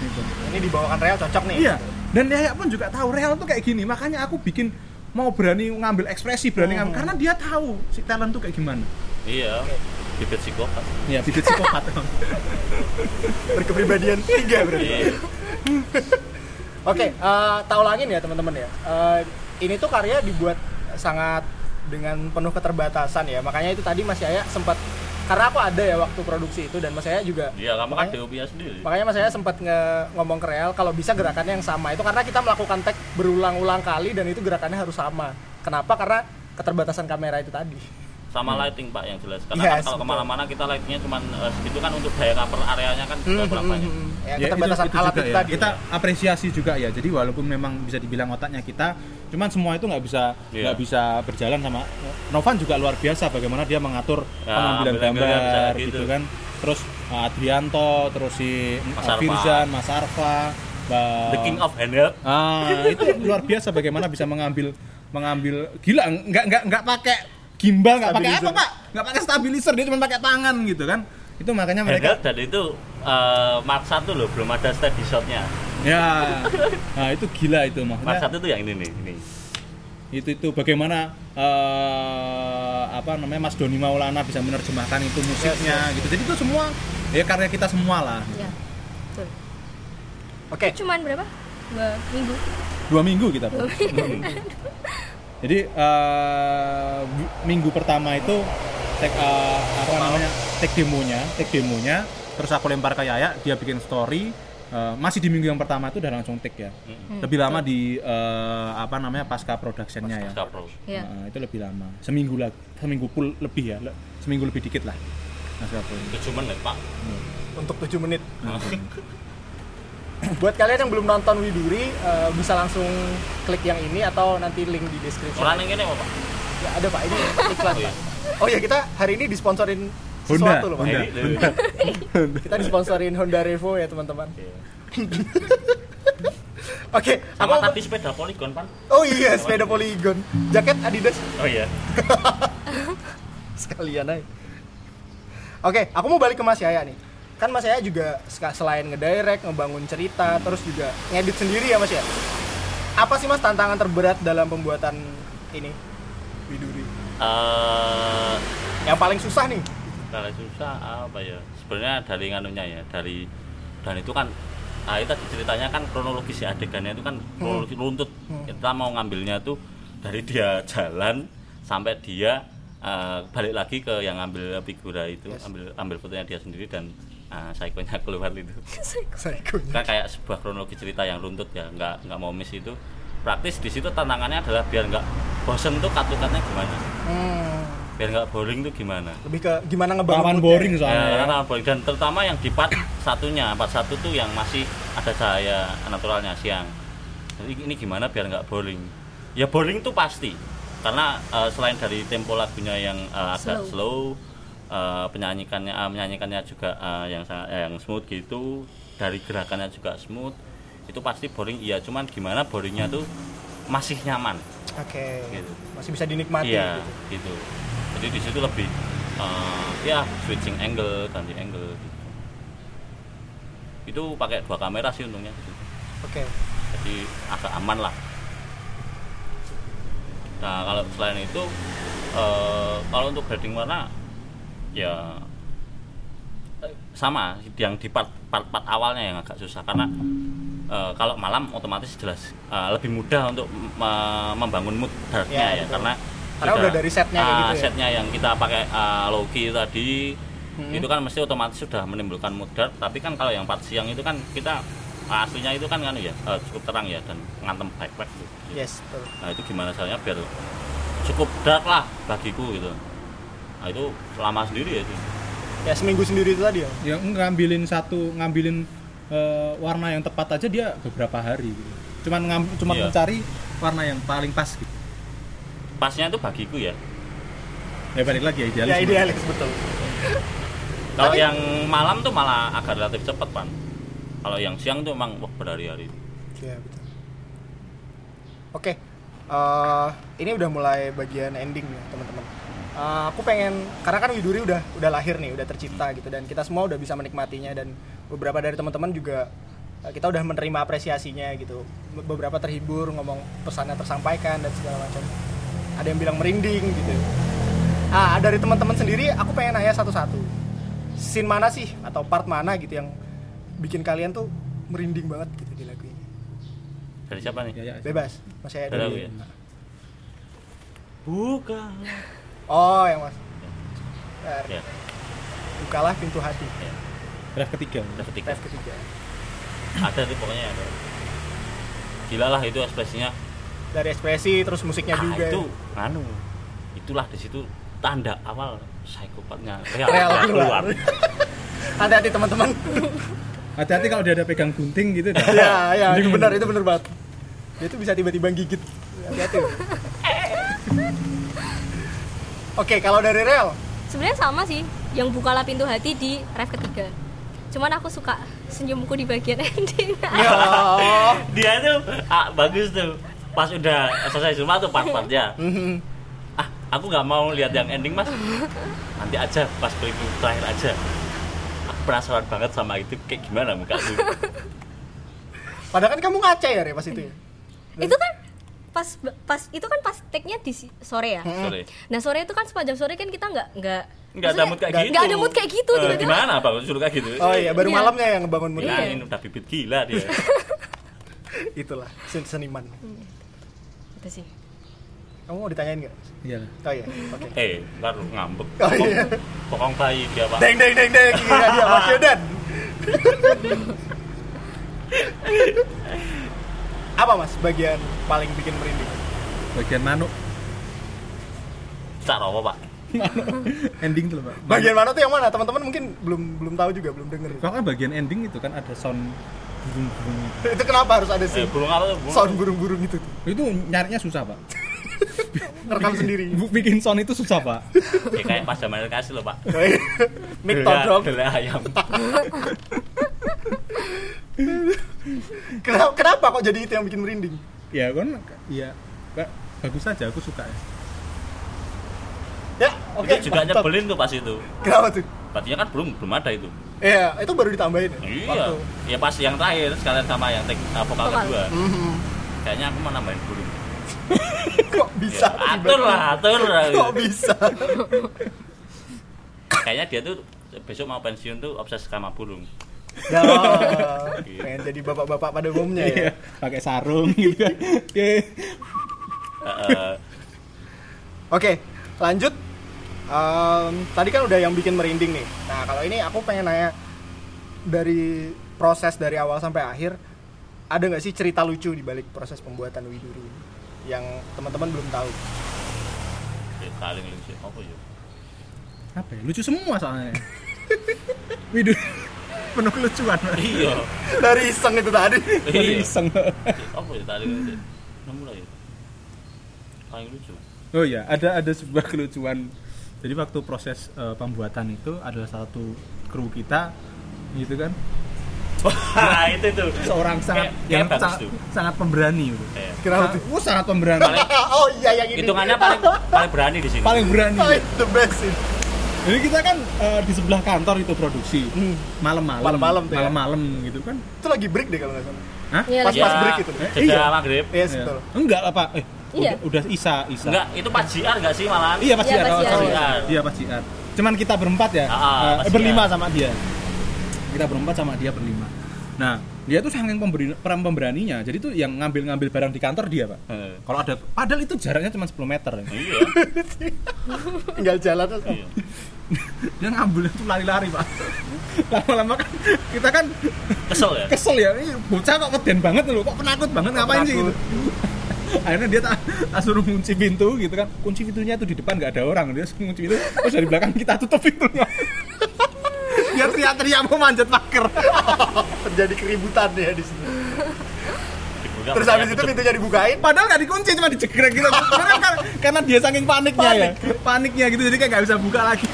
Speaker 3: gitu.
Speaker 2: Ini dibawakan real cocok nih.
Speaker 3: iya dan Yaya pun juga tahu real tuh kayak gini makanya aku bikin mau berani ngambil ekspresi berani ngambil karena dia tahu si talent tuh kayak gimana
Speaker 5: Iya. Bibit psikopat.
Speaker 3: ya bibit psikopat
Speaker 2: Berkepribadian tiga berarti.
Speaker 5: Iya.
Speaker 2: Oke, eh, tak ulangin ya teman-teman ya. Eh, ini tuh karya dibuat sangat dengan penuh keterbatasan ya. Makanya itu tadi Mas Yaya sempat karena aku ada ya waktu produksi itu dan Mas Yaya juga.
Speaker 5: Iya, kamu kan DOP-nya sendiri.
Speaker 2: Makanya Mas Yaya sempat nge- ngomong ke Real kalau bisa gerakannya yang sama. Itu karena kita melakukan tag berulang-ulang kali dan itu gerakannya harus sama. Kenapa? Karena keterbatasan kamera itu tadi.
Speaker 5: Sama lighting pak yang jelas karena
Speaker 2: Yes,
Speaker 5: kan kalau
Speaker 2: ke
Speaker 5: mana-mana kita lightingnya cuma eh, segitu kan untuk daya cover areanya kan juga kurang banyak
Speaker 2: Hmm, Ya,
Speaker 3: Ya,
Speaker 2: keterbatasan
Speaker 3: itu- itu
Speaker 2: alat
Speaker 3: juga
Speaker 2: itu
Speaker 3: ya.
Speaker 2: tadi.
Speaker 3: kita apresiasi juga ya jadi walaupun memang bisa dibilang otaknya kita cuman semua itu nggak bisa
Speaker 5: Iya.
Speaker 3: nggak bisa berjalan sama Novan juga luar biasa bagaimana dia mengatur
Speaker 5: Ya,
Speaker 3: pengambilan gambar gitu.
Speaker 5: gitu.
Speaker 3: kan terus uh, Adrianto terus si
Speaker 5: Mas
Speaker 3: uh,
Speaker 5: Arfa.
Speaker 3: Firzan Mas Arfa
Speaker 5: the king of handheld
Speaker 3: ah itu luar biasa bagaimana bisa mengambil mengambil gila nggak nggak nggak pakai gimbal nggak pakai apa pak? Nggak pakai stabilizer dia cuma pakai tangan gitu kan. Itu makanya mereka
Speaker 5: handheld dan itu eh, Mark 1 loh belum ada steady shotnya.
Speaker 3: Ya. Nah itu gila itu
Speaker 5: Mark
Speaker 3: maksudnya
Speaker 5: 1 tuh yang ini nih ini.
Speaker 3: Itu itu. Bagaimana eh, apa namanya Mas Doni Maulana bisa menerjemahkan itu musiknya gitu. Jadi itu semua ya karya kita semua lah.
Speaker 4: Ya betul.
Speaker 2: Oke.
Speaker 4: cuman berapa? Dua minggu.
Speaker 3: Dua minggu kita Pak. Jadi eh, bi- minggu pertama itu take eh, apa namanya take demonya take demonya terus aku lempar ke Yaya dia bikin story eh, masih di minggu yang pertama itu udah langsung take ya. Lebih lama di eh, apa namanya pasca productionnya ya.
Speaker 5: Pasca Pro
Speaker 4: ya
Speaker 3: Nah, itu lebih lama. Seminggu lah seminggu full lebih ya le- seminggu lebih dikit lah. Pasca full
Speaker 5: 7 menit pak.
Speaker 2: Untuk 7 menit. Buat kalian yang belum nonton Widuri eh, bisa langsung klik yang ini atau nanti link di description.
Speaker 5: orang yang ini apa pak
Speaker 2: Ya, ada Pak, ini iklan Pak. Oh ya kita hari ini disponsorin
Speaker 3: Honda,
Speaker 2: sesuatu loh Pak.
Speaker 3: Honda.
Speaker 5: Ini-
Speaker 2: Kita disponsorin Honda Revo ya teman-teman. Oke,
Speaker 5: sama
Speaker 2: aku
Speaker 5: tadi sepeda polygon pan
Speaker 2: Oh iya, sepeda Polygon. Jaket Adidas
Speaker 5: oh iya
Speaker 2: sekalian aja. Oke, aku mau balik ke Mas Yaya nih. Kan Mas Yaya juga selain ngedirect, ngebangun cerita, terus juga ngedit sendiri ya Mas ya. Apa sih Mas tantangan terberat dalam pembuatan ini? Widuri.
Speaker 5: Eh,
Speaker 2: Yang paling susah nih.
Speaker 5: kalau susah apa ya sebenarnya dari nganunya ya dari dan itu kan ah itu tadi ceritanya kan kronologis ya adegannya itu kan kronologis runtut kita mau ngambilnya tuh dari dia jalan sampai dia eh, balik lagi ke yang ngambil figura itu ambil ambil fotonya dia sendiri dan uh, psikonya keluar itu. Kan kayak sebuah kronologi cerita yang runtut ya nggak nggak mau miss itu. Praktis di situ tantangannya adalah biar nggak bosen tuh cut-cutnya gimana?
Speaker 2: Hmm,
Speaker 5: biar nggak boring tuh gimana?
Speaker 2: Lebih ke gimana ngebangun
Speaker 3: boring soalnya
Speaker 5: Ya,
Speaker 3: ya.
Speaker 5: karena boring. dan terutama yang di part satunya, part satu tuh yang masih ada cahaya naturalnya siang. Jadi ini gimana biar nggak boring? Ya boring tuh pasti, karena eh, selain dari tempo lagunya yang eh, agak slow, eh, penyanyikannya eh, menyanyikannya juga eh, yang sangat eh, yang smooth gitu, dari gerakannya juga smooth. itu pasti boring iya cuman gimana boringnya tuh masih nyaman
Speaker 2: oke
Speaker 5: Gitu.
Speaker 2: masih bisa dinikmati
Speaker 5: iya
Speaker 2: gitu.
Speaker 5: gitu jadi di situ lebih eh, ya switching angle ganti angle gitu. itu pakai dua kamera sih untungnya gitu.
Speaker 2: oke
Speaker 5: jadi agak aman lah nah kalau selain itu eh, kalau untuk grading warna ya eh, sama yang di part part, part awalnya yang agak susah karena eh, kalau malam otomatis jelas eh, lebih mudah untuk me- membangun mood
Speaker 2: Ya,
Speaker 5: darknya ya,
Speaker 2: betul.
Speaker 5: karena
Speaker 2: Karena udah dari setnya
Speaker 5: ah,
Speaker 2: gitu ya.
Speaker 5: setnya yang kita pakai uh, low key tadi
Speaker 2: Hmm.
Speaker 5: itu kan mesti otomatis sudah menimbulkan mood dark tapi kan kalau yang part siang itu kan kita aslinya itu kan kan ya eh, cukup terang ya dan ngantem backpack gitu.
Speaker 2: yes betul.
Speaker 5: Nah itu gimana caranya biar cukup dark lah bagiku gitu. Nah itu lama sendiri ya itu.
Speaker 2: ya seminggu sendiri itu tadi ya
Speaker 3: ya ngambilin satu ngambilin eh, warna yang tepat aja dia beberapa hari gitu. cuman ngam, cuman
Speaker 5: Iya.
Speaker 3: mencari warna yang paling pas gitu
Speaker 5: Pasnya itu bagiku ya.
Speaker 3: ya balik lagi ya idealis
Speaker 2: ya idealis betul
Speaker 5: Kalau
Speaker 2: Tapi-
Speaker 5: yang malam tuh malah agak relatif cepet pan. Kalau yang siang tuh emang wah berhari-hari.
Speaker 2: Iya betul. Oke, eh, ini udah mulai bagian ending ya teman-teman. Eh, aku pengen karena kan Widuri udah udah lahir nih, udah tercipta gitu dan kita semua udah bisa menikmatinya dan beberapa dari teman-teman juga eh, kita udah menerima apresiasinya gitu. Be- Beberapa terhibur ngomong pesannya tersampaikan dan segala macam. Ada yang bilang merinding gitu. Ah dari teman-teman sendiri, aku pengen nanya satu-satu. Scene mana sih atau part mana gitu yang bikin kalian tuh merinding banget gitu di lagu ini?
Speaker 5: Dari siapa nih?
Speaker 3: ya, ya.
Speaker 2: bebas masih ada
Speaker 5: Dari ya? Bukan.
Speaker 2: Oh yang mas Bentar.
Speaker 5: Ya,
Speaker 2: bukalah pintu hati
Speaker 5: ya.
Speaker 3: draft ketiga
Speaker 5: Ada ketiga.
Speaker 2: tes ketiga
Speaker 5: Ada tuh pokoknya ada. Gila lah itu ekspresinya.
Speaker 2: dari ekspresi terus musiknya
Speaker 5: Ah,
Speaker 2: juga
Speaker 5: itu anu. Itulah di situ tanda awal psikopatnya real,
Speaker 2: real
Speaker 5: real
Speaker 2: keluar hati-hati teman-teman
Speaker 3: hati-hati kalau dia ada pegang gunting gitu dah.
Speaker 2: ya ya itu benar itu benar banget dia tuh bisa tiba-tiba gigit hati-hati oke kalau dari real
Speaker 4: sebenarnya sama sih yang bukalah pintu hati di ref ketiga. Cuman aku suka senyumku di bagian ending.
Speaker 2: Ya.
Speaker 5: Dia tuh ah, bagus tuh. Pas udah selesai semua tuh part-partnya.
Speaker 2: Mhm.
Speaker 5: ah aku nggak mau lihat yang ending mas. Nanti aja pas preview terakhir aja. Aku penasaran banget sama itu kayak gimana muka aku.
Speaker 2: Padahal kan kamu ngaca ya Re, pas itu ya?
Speaker 4: Itu kan pas pas itu kan pas take-nya di sore ya?
Speaker 5: Sorry
Speaker 4: nah sore itu kan sepanjang sore kan kita nggak nggak
Speaker 5: nggak ada
Speaker 4: maksudnya
Speaker 5: mood kayak gitu.
Speaker 4: nggak ada mood kayak gitu,
Speaker 5: Eh,
Speaker 4: tiba-tiba.
Speaker 5: gimana? Apa suruh kayak gitu?
Speaker 2: Oh iya baru
Speaker 4: Iya.
Speaker 2: malamnya yang ngebangun mood?
Speaker 4: Iya.
Speaker 5: Nah, ini udah bibit gila dia.
Speaker 2: Itulah sen- seniman.
Speaker 4: Itu sih?
Speaker 2: Kamu mau ditanyain nggak?
Speaker 3: Iya.
Speaker 2: oh iya. Oke.
Speaker 5: Eh ntar lu ngambek.
Speaker 2: Oh, iya.
Speaker 5: pokong bayi dia pak.
Speaker 2: Deng deng deng deng. Iya dia Mas Yodan apa mas bagian paling bikin merinding?
Speaker 3: Bagian manuk.
Speaker 5: Tak apa pak?
Speaker 3: Ending tuh pak.
Speaker 2: Bagian mana tuh yang mana? Teman-teman mungkin belum belum tahu juga belum denger.
Speaker 3: Kalau kan bagian ending itu kan ada sound burung-burung.
Speaker 2: Itu kenapa harus ada
Speaker 5: eh,
Speaker 2: sih?
Speaker 5: burung apa tuh? Burung
Speaker 2: sound burung-burung itu tuh.
Speaker 3: Itu nyarinya susah pak.
Speaker 2: Ngerekam sendiri.
Speaker 3: Bu- bikin sound itu susah pak.
Speaker 5: Ya, kayak pas zaman kasih loh pak.
Speaker 2: Mic
Speaker 5: Gele-
Speaker 2: todrop
Speaker 5: gele ayam
Speaker 2: kenapa, kenapa kok jadi itu yang bikin merinding?
Speaker 3: Ya kan? Ya Ba- bagus aja aku suka ya.
Speaker 2: Ya oke.
Speaker 5: itu juga
Speaker 2: mantap.
Speaker 5: nyebelin tuh pas itu.
Speaker 2: Kenapa tuh?
Speaker 5: Berarti kan belum belum ada itu.
Speaker 2: Iya, itu baru ditambahin ya?
Speaker 5: iya.
Speaker 2: Waktu.
Speaker 5: ya pas yang terakhir sekalian sama yang take, uh, vokal kedua.
Speaker 2: Mhm.
Speaker 5: kayaknya aku mau nambahin burung
Speaker 2: Kok bisa?
Speaker 5: Ya, atur lah atur lah.
Speaker 2: Kok bisa?
Speaker 5: kayaknya dia tuh besok mau pensiun tuh obses sama burung
Speaker 2: ya, pengen jadi bapak-bapak pada umumnya ya.
Speaker 3: Iya, pakai sarung gitu kan Oke.
Speaker 5: Eh,
Speaker 2: Oke, lanjut. Em, tadi kan udah yang bikin merinding nih. Nah, kalau ini aku pengen nanya dari proses dari awal sampai akhir, ada nggak sih cerita lucu di balik proses pembuatan Widuri ini? yang teman-teman belum tahu?
Speaker 5: paling lucu apa ya
Speaker 3: apa ya lucu semua soalnya Widu penuh kelucuan
Speaker 5: iya
Speaker 2: dari iseng itu tadi.
Speaker 3: Dari
Speaker 5: iya
Speaker 3: iseng
Speaker 5: apa ya tadi nemu lah ya paling lucu
Speaker 3: oh ya ada ada sebuah kelucuan jadi waktu proses eh, pembuatan itu adalah satu kru kita gitu kan
Speaker 5: Nah, itu tuh.
Speaker 3: seorang sangat
Speaker 5: Kayak-
Speaker 3: yang
Speaker 5: kayak
Speaker 3: sangat, sangat pemberani gitu.
Speaker 5: Iya.
Speaker 2: Kenapa tuh?
Speaker 3: Wah, sangat pemberani.
Speaker 5: Paling
Speaker 2: oh iya yang ini.
Speaker 5: hitungannya paling paling berani di sini.
Speaker 3: paling berani.
Speaker 2: Oh, the best sih.
Speaker 3: Jadi kita kan eh, di sebelah kantor itu produksi.
Speaker 2: Hmm.
Speaker 3: Malam-malam.
Speaker 2: Malam-malam ya.
Speaker 3: Malam-malam gitu kan.
Speaker 2: Itu lagi break deh kalau nggak salah.
Speaker 3: Hah?
Speaker 4: Iya,
Speaker 2: Pas pas break itu.
Speaker 3: Eh, iya.
Speaker 5: maghrib.
Speaker 2: Yes,
Speaker 3: Iya.
Speaker 2: betul.
Speaker 3: Enggak apa eh
Speaker 4: Iya.
Speaker 3: udah, udah Isa, Isa.
Speaker 5: Enggak, itu Pak JR enggak sih malahan?
Speaker 3: Iya Pak
Speaker 4: Iya,
Speaker 3: Jiar.
Speaker 4: Pak
Speaker 3: oh.
Speaker 4: Jiar.
Speaker 3: Iya. Cuman kita berempat ya.
Speaker 5: Ah,
Speaker 3: eh, berlima sama dia. Kita berempat sama dia berlima. Nah, dia tuh saking pemberi, peran pemberaninya. Jadi tuh yang ngambil-ngambil barang di kantor dia, Pak.
Speaker 5: Eh,
Speaker 3: Kalau ada padahal itu jaraknya cuma 10 meter. ya.
Speaker 5: Iya.
Speaker 2: Tinggal jalan terus.
Speaker 5: Iya.
Speaker 3: Dia ngambilnya tuh lari-lari, Pak. Lama-lama kan kita kan
Speaker 5: Kesel ya?
Speaker 3: kesel ya. Ini bocah kok keden banget loh, kok penakut banget ngapain sih gitu.
Speaker 2: penakut.
Speaker 3: Akhirnya dia tak, tak suruh kunci pintu gitu kan. Kunci pintunya tuh di depan nggak ada orang. Dia kunci pintu, terus dari belakang kita tutup pintunya. dia teriak-teriak mau manjat pagar.
Speaker 2: Terjadi keributan ya di sini.
Speaker 5: Dibuka
Speaker 2: Terus habis itu pintunya dibukain.
Speaker 3: Padahal nggak dikunci, cuma dijegrek gitu. Karena, kan- karena dia saking paniknya ya, paniknya gitu, jadi kayak nggak bisa buka lagi.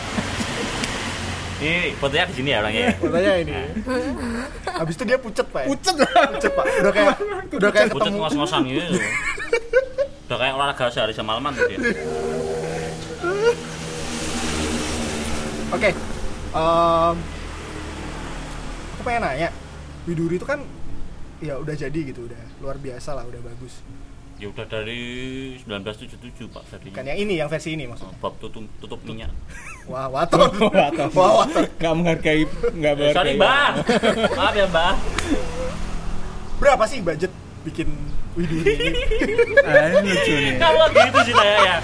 Speaker 5: Ini fotonya di sini ya orangnya.
Speaker 2: Katanya ini. Habis itu dia pucet, Pak. ya?
Speaker 3: Pucet lah.
Speaker 2: Pucet, Pak. Udah kayak udah kayak
Speaker 5: Pucet
Speaker 2: ketemu.
Speaker 5: ngos-ngosan gitu. Udah kayak olahraga sehari semalaman tuh dia.
Speaker 2: Oke. Em, aku pengen nanya. Widuri itu kan ya udah jadi gitu, udah luar biasa lah, udah bagus.
Speaker 5: Ya udah dari 1977 Pak tadinya.
Speaker 2: Kan yang ini, yang versi ini maksudnya.
Speaker 5: Bab tutup, tutup minyak.
Speaker 2: Wah, waton.
Speaker 3: Waton.
Speaker 2: Wah, waton.
Speaker 3: Nggak menghargai, nggak
Speaker 5: Eh,
Speaker 3: menghargai.
Speaker 5: sorry Mbak. Maaf ya Mbak.
Speaker 2: Berapa sih budget bikin Widuri ini?
Speaker 3: Ah, ini lucu nih.
Speaker 5: Kalau gitu sih saya ya.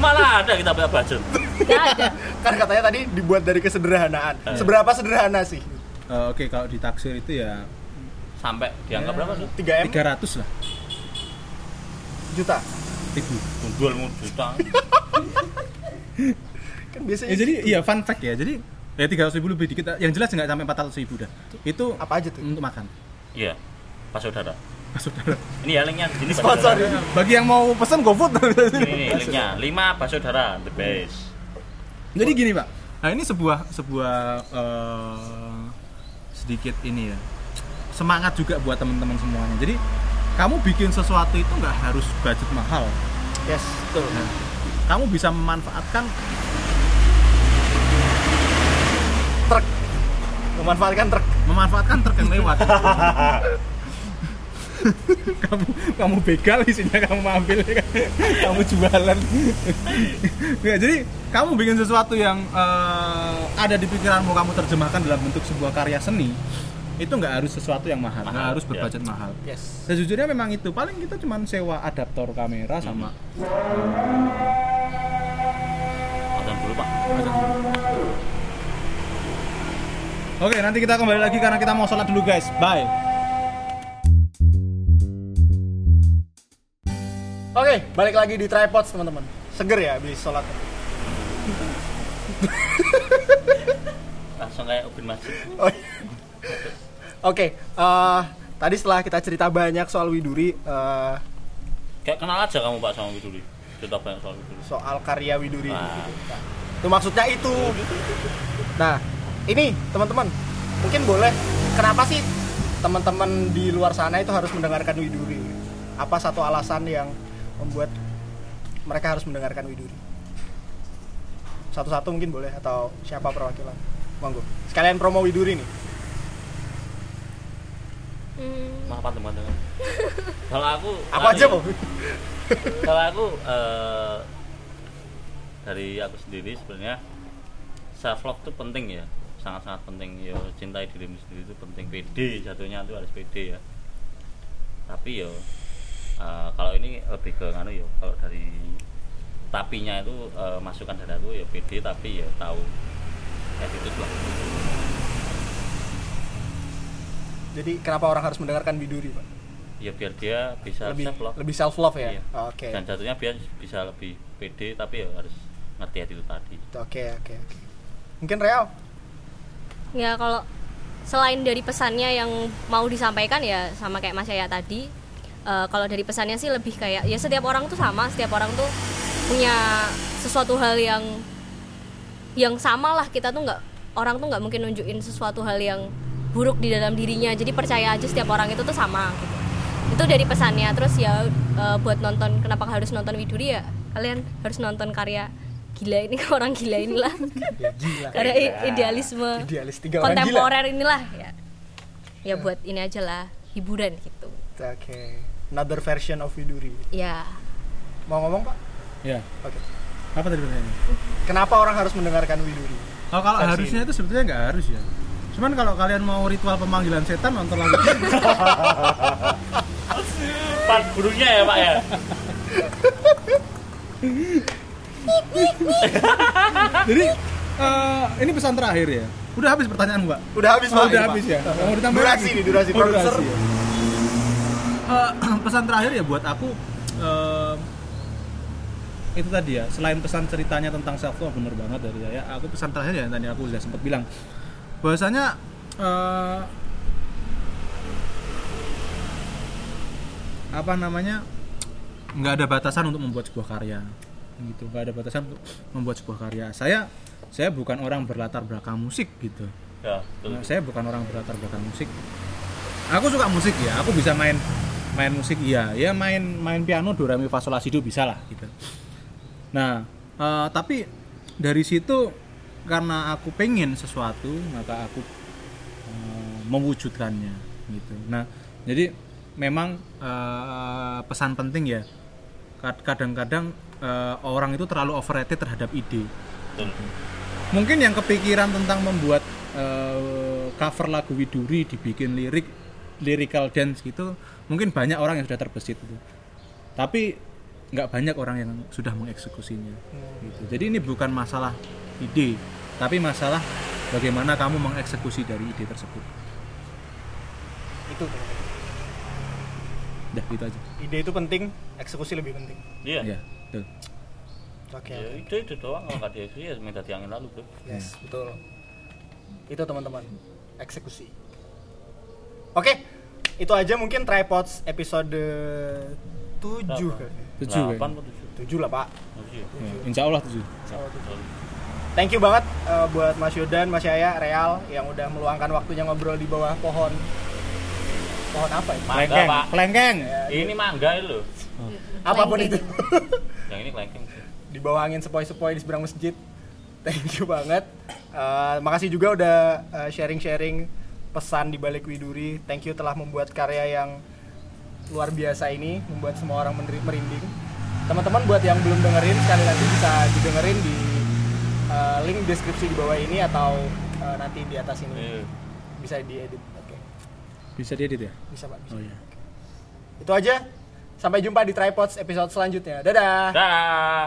Speaker 5: Malah ada kita punya budget.
Speaker 4: Nggak ada.
Speaker 2: kan katanya tadi dibuat dari kesederhanaan.
Speaker 5: Eh.
Speaker 2: Seberapa sederhana sih?
Speaker 3: Eh, Oke, kalau ditaksir itu ya
Speaker 5: Sampai dianggap berapa sih?
Speaker 2: 3M
Speaker 3: 300 lah.
Speaker 2: juta.
Speaker 3: Ribu.
Speaker 5: Jual mau juta.
Speaker 2: Kan biasanya
Speaker 3: Ya, jadi iya fun fact ya. Jadi ya 300 ribu lebih dikit. Yang jelas nggak sampai 400 ribu dah. Itu
Speaker 2: apa aja tuh?
Speaker 3: untuk makan.
Speaker 5: Iya. Pas saudara.
Speaker 3: Saudara.
Speaker 5: Ini ya linknya di sini Pak
Speaker 2: Sponsor ini.
Speaker 3: Bagi yang mau pesan GoFood.
Speaker 5: Ini linknya. 5 bakso darah the best.
Speaker 3: Jadi gini pak, nah ini sebuah sebuah eh, sedikit ini ya semangat juga buat teman-teman semuanya. Jadi kamu bikin sesuatu itu nggak harus budget mahal.
Speaker 2: Yes, betul.
Speaker 3: Nah, kamu bisa memanfaatkan
Speaker 2: Truk. Memanfaatkan truk.
Speaker 3: memanfaatkan truk yang lewat. kamu kamu begal isinya kamu ambil kamu jualan. Ya, jadi kamu bikin sesuatu yang eh, ada di pikiranmu kamu terjemahkan dalam bentuk sebuah karya seni itu nggak harus sesuatu yang mahal, nggak
Speaker 5: Mahal,
Speaker 3: harus
Speaker 5: ya.
Speaker 3: berbudget mahal.
Speaker 2: Yes.
Speaker 3: sejujurnya memang itu. Paling kita cuma sewa adaptor kamera sama
Speaker 5: Adem dulu Pak.
Speaker 3: oke nanti kita kembali lagi karena kita mau sholat dulu guys. Bye
Speaker 2: Oke, balik lagi di tripods teman-teman. Seger ya habis sholat.
Speaker 5: Langsung kayak ubin masjid.
Speaker 2: Oh, iya. Oke, eh, tadi setelah kita cerita banyak soal Widuri, eh,
Speaker 5: Kayak kenal aja kamu Pak sama Widuri. Cerita banyak soal Widuri.
Speaker 2: soal karya Widuri. Gitu. Nah, itu maksudnya itu. Nah, ini teman-teman, mungkin boleh. Kenapa sih teman-teman di luar sana itu harus mendengarkan Widuri? Apa satu alasan yang membuat mereka harus mendengarkan Widuri? Satu-satu mungkin boleh atau siapa perwakilan? Monggo. Sekalian promo Widuri nih.
Speaker 4: Hmm,
Speaker 5: Maaf teman-teman. Kalau aku
Speaker 2: Aku aja kok.
Speaker 5: Kalau aku eh, dari aku sendiri sebenarnya self love itu penting ya sangat-sangat penting ya cintai dirimu sendiri itu penting pede jatuhnya itu harus pede ya tapi yo eh, kalau ini lebih ke anu yo kalau dari tapinya itu eh, masukan dari aku ya pede tapi ya tahu attitude lah
Speaker 2: Jadi kenapa orang harus mendengarkan Widuri, Pak?
Speaker 5: ya biar dia bisa
Speaker 2: Lebih
Speaker 5: self love
Speaker 2: lebih self love ya.
Speaker 5: Iya.
Speaker 2: Oke.
Speaker 5: dan jatuhnya biar bisa lebih pede tapi ya harus ngerti attitude tadi
Speaker 2: Oke, oke, oke. Mungkin real.
Speaker 4: ya kalau selain dari pesannya yang mau disampaikan ya sama kayak Mas Yaya tadi eh, kalau dari pesannya sih lebih kayak ya setiap orang tuh sama setiap orang tuh punya sesuatu hal yang yang sama lah. Kita tuh nggak orang tuh nggak mungkin nunjukin sesuatu hal yang buruk di dalam dirinya. Jadi percaya aja setiap orang itu tuh sama gitu. Itu dari pesannya. Terus ya eh, buat nonton kenapa harus nonton Widuri ya kalian harus nonton karya gila ini orang gila inilah.
Speaker 2: Ya, gila.
Speaker 4: karya idealisme
Speaker 2: Idealis tiga orang gila.
Speaker 4: kontemporer inilah ya ya. buat ini aja lah hiburan gitu.
Speaker 2: Oke. Another version of Widuri.
Speaker 4: ya
Speaker 2: Mau ngomong Pak?
Speaker 3: ya
Speaker 2: Oke.
Speaker 3: apa tadi pertanyaannya
Speaker 2: Kenapa orang harus mendengarkan Widuri?
Speaker 3: Oh, kalau
Speaker 2: Versi
Speaker 3: harusnya itu sebetulnya nggak harus ya. Cuman kalau kalian mau ritual pemanggilan setan nonton lagu
Speaker 5: Pak gurunya ya Pak ya.
Speaker 3: Jadi eh, ini pesan terakhir ya. Udah habis pertanyaan Mbak.
Speaker 2: Udah habis
Speaker 3: Oh,
Speaker 2: Pak.
Speaker 3: udah habis ya. Mau ditambah
Speaker 2: durasi
Speaker 3: lagi?
Speaker 2: nih, durasi
Speaker 3: Oh,
Speaker 2: produser.
Speaker 3: durasi ya. Eh, pesan terakhir ya buat aku eh, itu tadi ya selain pesan ceritanya tentang self love bener banget dari saya aku pesan terakhir ya tadi aku sudah sempat bilang. Bahwasanya eh, apa namanya nggak ada batasan untuk membuat sebuah karya. Gitu nggak ada batasan untuk membuat sebuah karya. Saya saya bukan orang berlatar belakang musik gitu.
Speaker 5: Ya, betul.
Speaker 3: Nah, saya bukan orang berlatar belakang musik. Aku suka musik ya aku bisa main main musik iya. Ya main main piano do re mi fa sol la si do bisa lah gitu. Nah eh, tapi dari situ karena aku pengen sesuatu maka aku eh, mewujudkannya gitu. Nah jadi memang eh, pesan penting ya. Kad- kadang-kadang eh, orang itu terlalu overrated terhadap ide. Mungkin yang kepikiran tentang membuat eh, cover lagu Widuri dibikin lirik lyrical dance gitu mungkin banyak orang yang sudah terbesit itu tapi nggak banyak orang yang sudah mengeksekusinya gitu. jadi ini bukan masalah ide tapi masalah bagaimana kamu mengeksekusi dari ide tersebut
Speaker 2: Itu.
Speaker 3: udah gitu aja
Speaker 2: Ide itu penting, eksekusi lebih penting.
Speaker 5: Iya.
Speaker 3: ya betul.
Speaker 2: Oke.
Speaker 5: Ya, itu itu doang kalau nggak dieksekusi ya minta tiangin lalu bro.
Speaker 2: Yes, betul. Itu teman-teman, eksekusi. Oke, itu aja mungkin tripods episode 7
Speaker 5: Berapa?
Speaker 3: tujuh ya?
Speaker 5: Tujuh?
Speaker 2: 7 lah, Pak.
Speaker 5: Tujuh.
Speaker 3: Ya, insya Allah tujuh
Speaker 2: tujuh. Thank you banget uh, buat Mas Yodan, Mas Yaya, Real yang udah meluangkan waktunya ngobrol di bawah pohon. Pohon apa ya?
Speaker 5: Mangga,
Speaker 3: kelengkeng
Speaker 5: Pak.
Speaker 3: kelengkeng
Speaker 5: Ini mangga itu loh.
Speaker 2: Apa pun
Speaker 4: itu.
Speaker 5: Yang ini kelengkeng sih.
Speaker 2: di bawah angin sepoi-sepoi di seberang masjid. Thank you banget. Uh, makasih juga udah uh, sharing-sharing pesan di balik Widuri. Thank you telah membuat karya yang luar biasa ini, membuat semua orang merinding. Teman-teman buat yang belum dengerin sekali lagi bisa didengerin di uh, link deskripsi di bawah ini atau uh, nanti di atas ini
Speaker 5: Iya.
Speaker 2: bisa diedit. Oke,
Speaker 3: bisa diedit ya
Speaker 2: bisa pak. Bisa.
Speaker 3: oh iya
Speaker 2: Itu aja. Sampai jumpa di Tripods episode selanjutnya. Dadah.
Speaker 5: Dah.